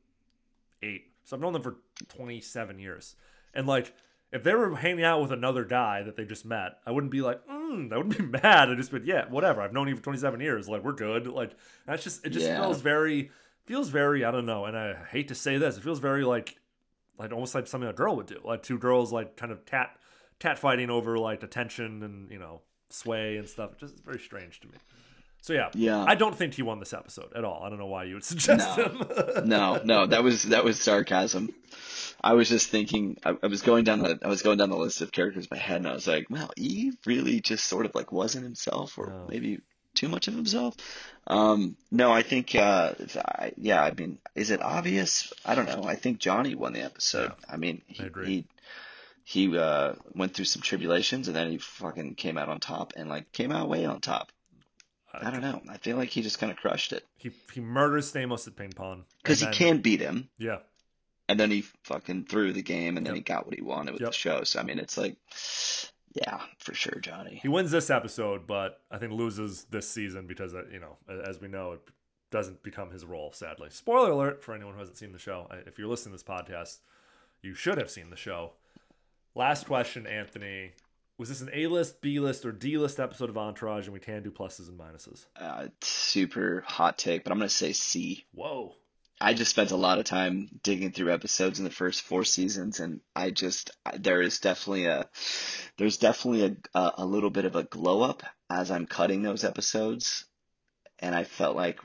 eight, so I've known them for 27 years, and like. If they were hanging out with another guy that they just met, I wouldn't be like, mm, (laughs) I wouldn't be mad. I'd just be, yeah, whatever. I've known you for 27 years. Like, we're good. Like, that's just, it just Yeah. feels very, feels very I don't know, and I hate to say this, it feels very like like almost like something a girl would do. Like two girls like kind of tat, tat fighting over like attention and you know sway and stuff. It's just very strange to me. So yeah, Yeah. I don't think he won this episode at all. I don't know why you would (laughs) suggest him. (laughs) no, no, that was that was sarcasm. I was just thinking. I, I was going down the I was going down the list of characters in my head, and I was like, "Wow, Eve really just sort of like wasn't himself, or maybe too much of himself." Um, no, I think, uh, I, yeah, I mean, is it obvious? I don't know. I think Johnny won the episode. I mean, he he, he uh, went through some tribulations, and then he fucking came out on top, and like came out way on top. I don't know. I feel like he just kind of crushed it he he murders Stamos at ping pong because he and then- can beat him. Yeah, And then he fucking threw the game, and then Yep. he got what he wanted with Yep. the show. So I mean, it's like, yeah, for sure, Johnny. He wins this episode, but I think loses this season because uh, you know, as we know, it doesn't become his role. Sadly, spoiler alert for anyone who hasn't seen the show. If you're listening to this podcast, you should have seen the show. Last question, Anthony: Was this an A-list, B-list, or D-list episode of Entourage? And we can do pluses and minuses. Uh, super hot take, but I'm gonna say C. Whoa, I just spent a lot of time digging through episodes in the first four seasons, and I just there is definitely a there's definitely a a, a little bit of a glow up as I'm cutting those episodes, and I felt like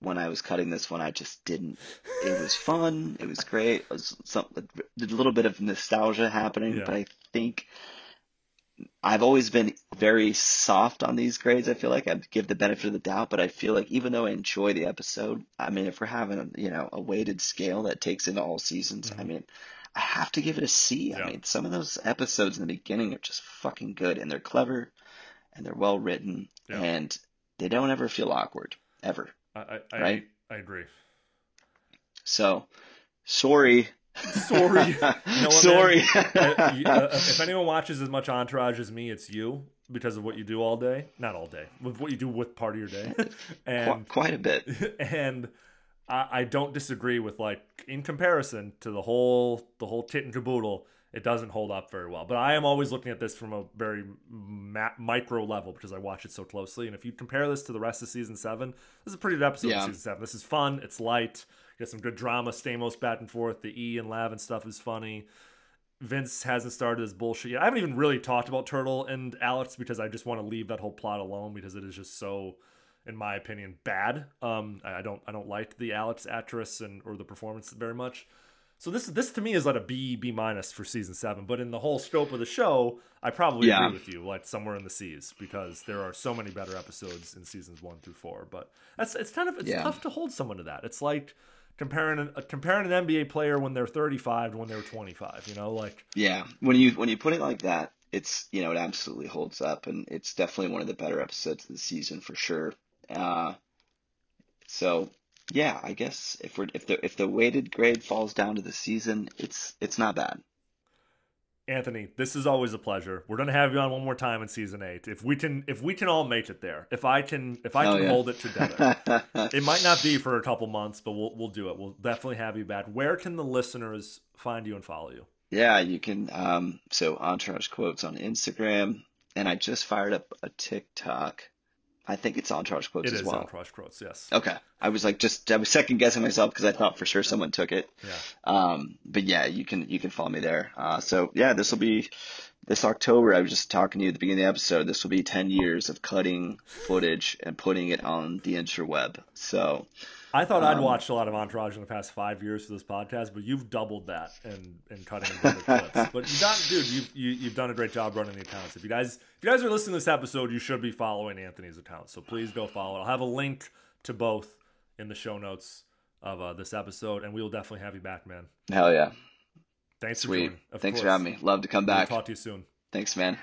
when I was cutting this one, I just didn't. It was (laughs) fun. It was great. It was some a little bit of nostalgia happening, Yeah. but I think I've always been very soft on these grades. I feel like I give the benefit of the doubt, but I feel like even though I enjoy the episode, I mean, if we're having a, you know a weighted scale that takes into all seasons, I mm-hmm. mean, I have to give it a C. I mean, some of those episodes in the beginning are just fucking good, and they're clever, and they're well written, Yeah. and they don't ever feel awkward ever. I I, I, Right? I agree. So, sorry. (laughs) Sorry. What, sorry. Uh, uh, (laughs) if anyone watches as much Entourage as me, it's you because of what you do all day. Not all day, with what you do with part of your day, (laughs) and quite a bit. And I, I don't disagree with like in comparison to the whole the whole tit and caboodle. It doesn't hold up very well, but I am always looking at this from a very ma- micro level because I watch it so closely. And if you compare this to the rest of season seven, this is a pretty good episode Yeah. of season seven. This is fun. It's light. Got some good drama. Stamos back and forth. The E and Lav and stuff is funny. Vince hasn't started his bullshit yet. I haven't even really talked about Turtle and Alex because I just want to leave that whole plot alone because it is just so, in my opinion, bad. Um, I I don't I don't like the Alex actress and or the performance very much. So this this to me is like a B B minus for season seven. But in the whole scope of the show, I probably Yeah. agree with you, like somewhere in the C's, because there are so many better episodes in seasons one through four. But that's it's kind of it's Yeah. tough to hold someone to that. It's like comparing an, uh, comparing an NBA player when they're 35 to when they're 25. You know, like Yeah, when you when you put it like that, it's you know it absolutely holds up, and it's definitely one of the better episodes of the season for sure. Uh, so yeah, I guess if we're if the if the weighted grade falls down to the season, it's it's not bad. Anthony, this is always a pleasure. We're gonna have you on one more time in season eight. If we can, if we can all make it there, if I can, if I can yeah. hold it together, (laughs) it might not be for a couple months, but we'll we'll do it. We'll definitely have you back. Where can the listeners find you and follow you? Yeah, you can. Um, so Entourage quotes on Instagram, and I just fired up a TikTok. I think it's Entourage quotes It as is well. Entourage quotes, yes. Okay. I was like just I was second guessing myself because I thought for sure someone took it. Yeah. Um, but yeah, you can you can follow me there. Uh, so yeah, this will be this October. I was just talking to you at the beginning of the episode. This will be ten years of cutting footage and putting it on the interweb. So I thought I'd um, watched a lot of Entourage in the past five years for this podcast, but you've doubled that in, in cutting better clips. (laughs) But you done, dude, you've you, you've done a great job running the accounts. If you guys if you guys are listening to this episode, you should be following Anthony's account. So please go follow. it. I'll have a link to both in the show notes of uh, this episode, and we will definitely have you back, man. hell yeah. Thanks for Sweet. joining. Of Thanks for having me. Love to come We'll back. talk to you soon. Thanks, man.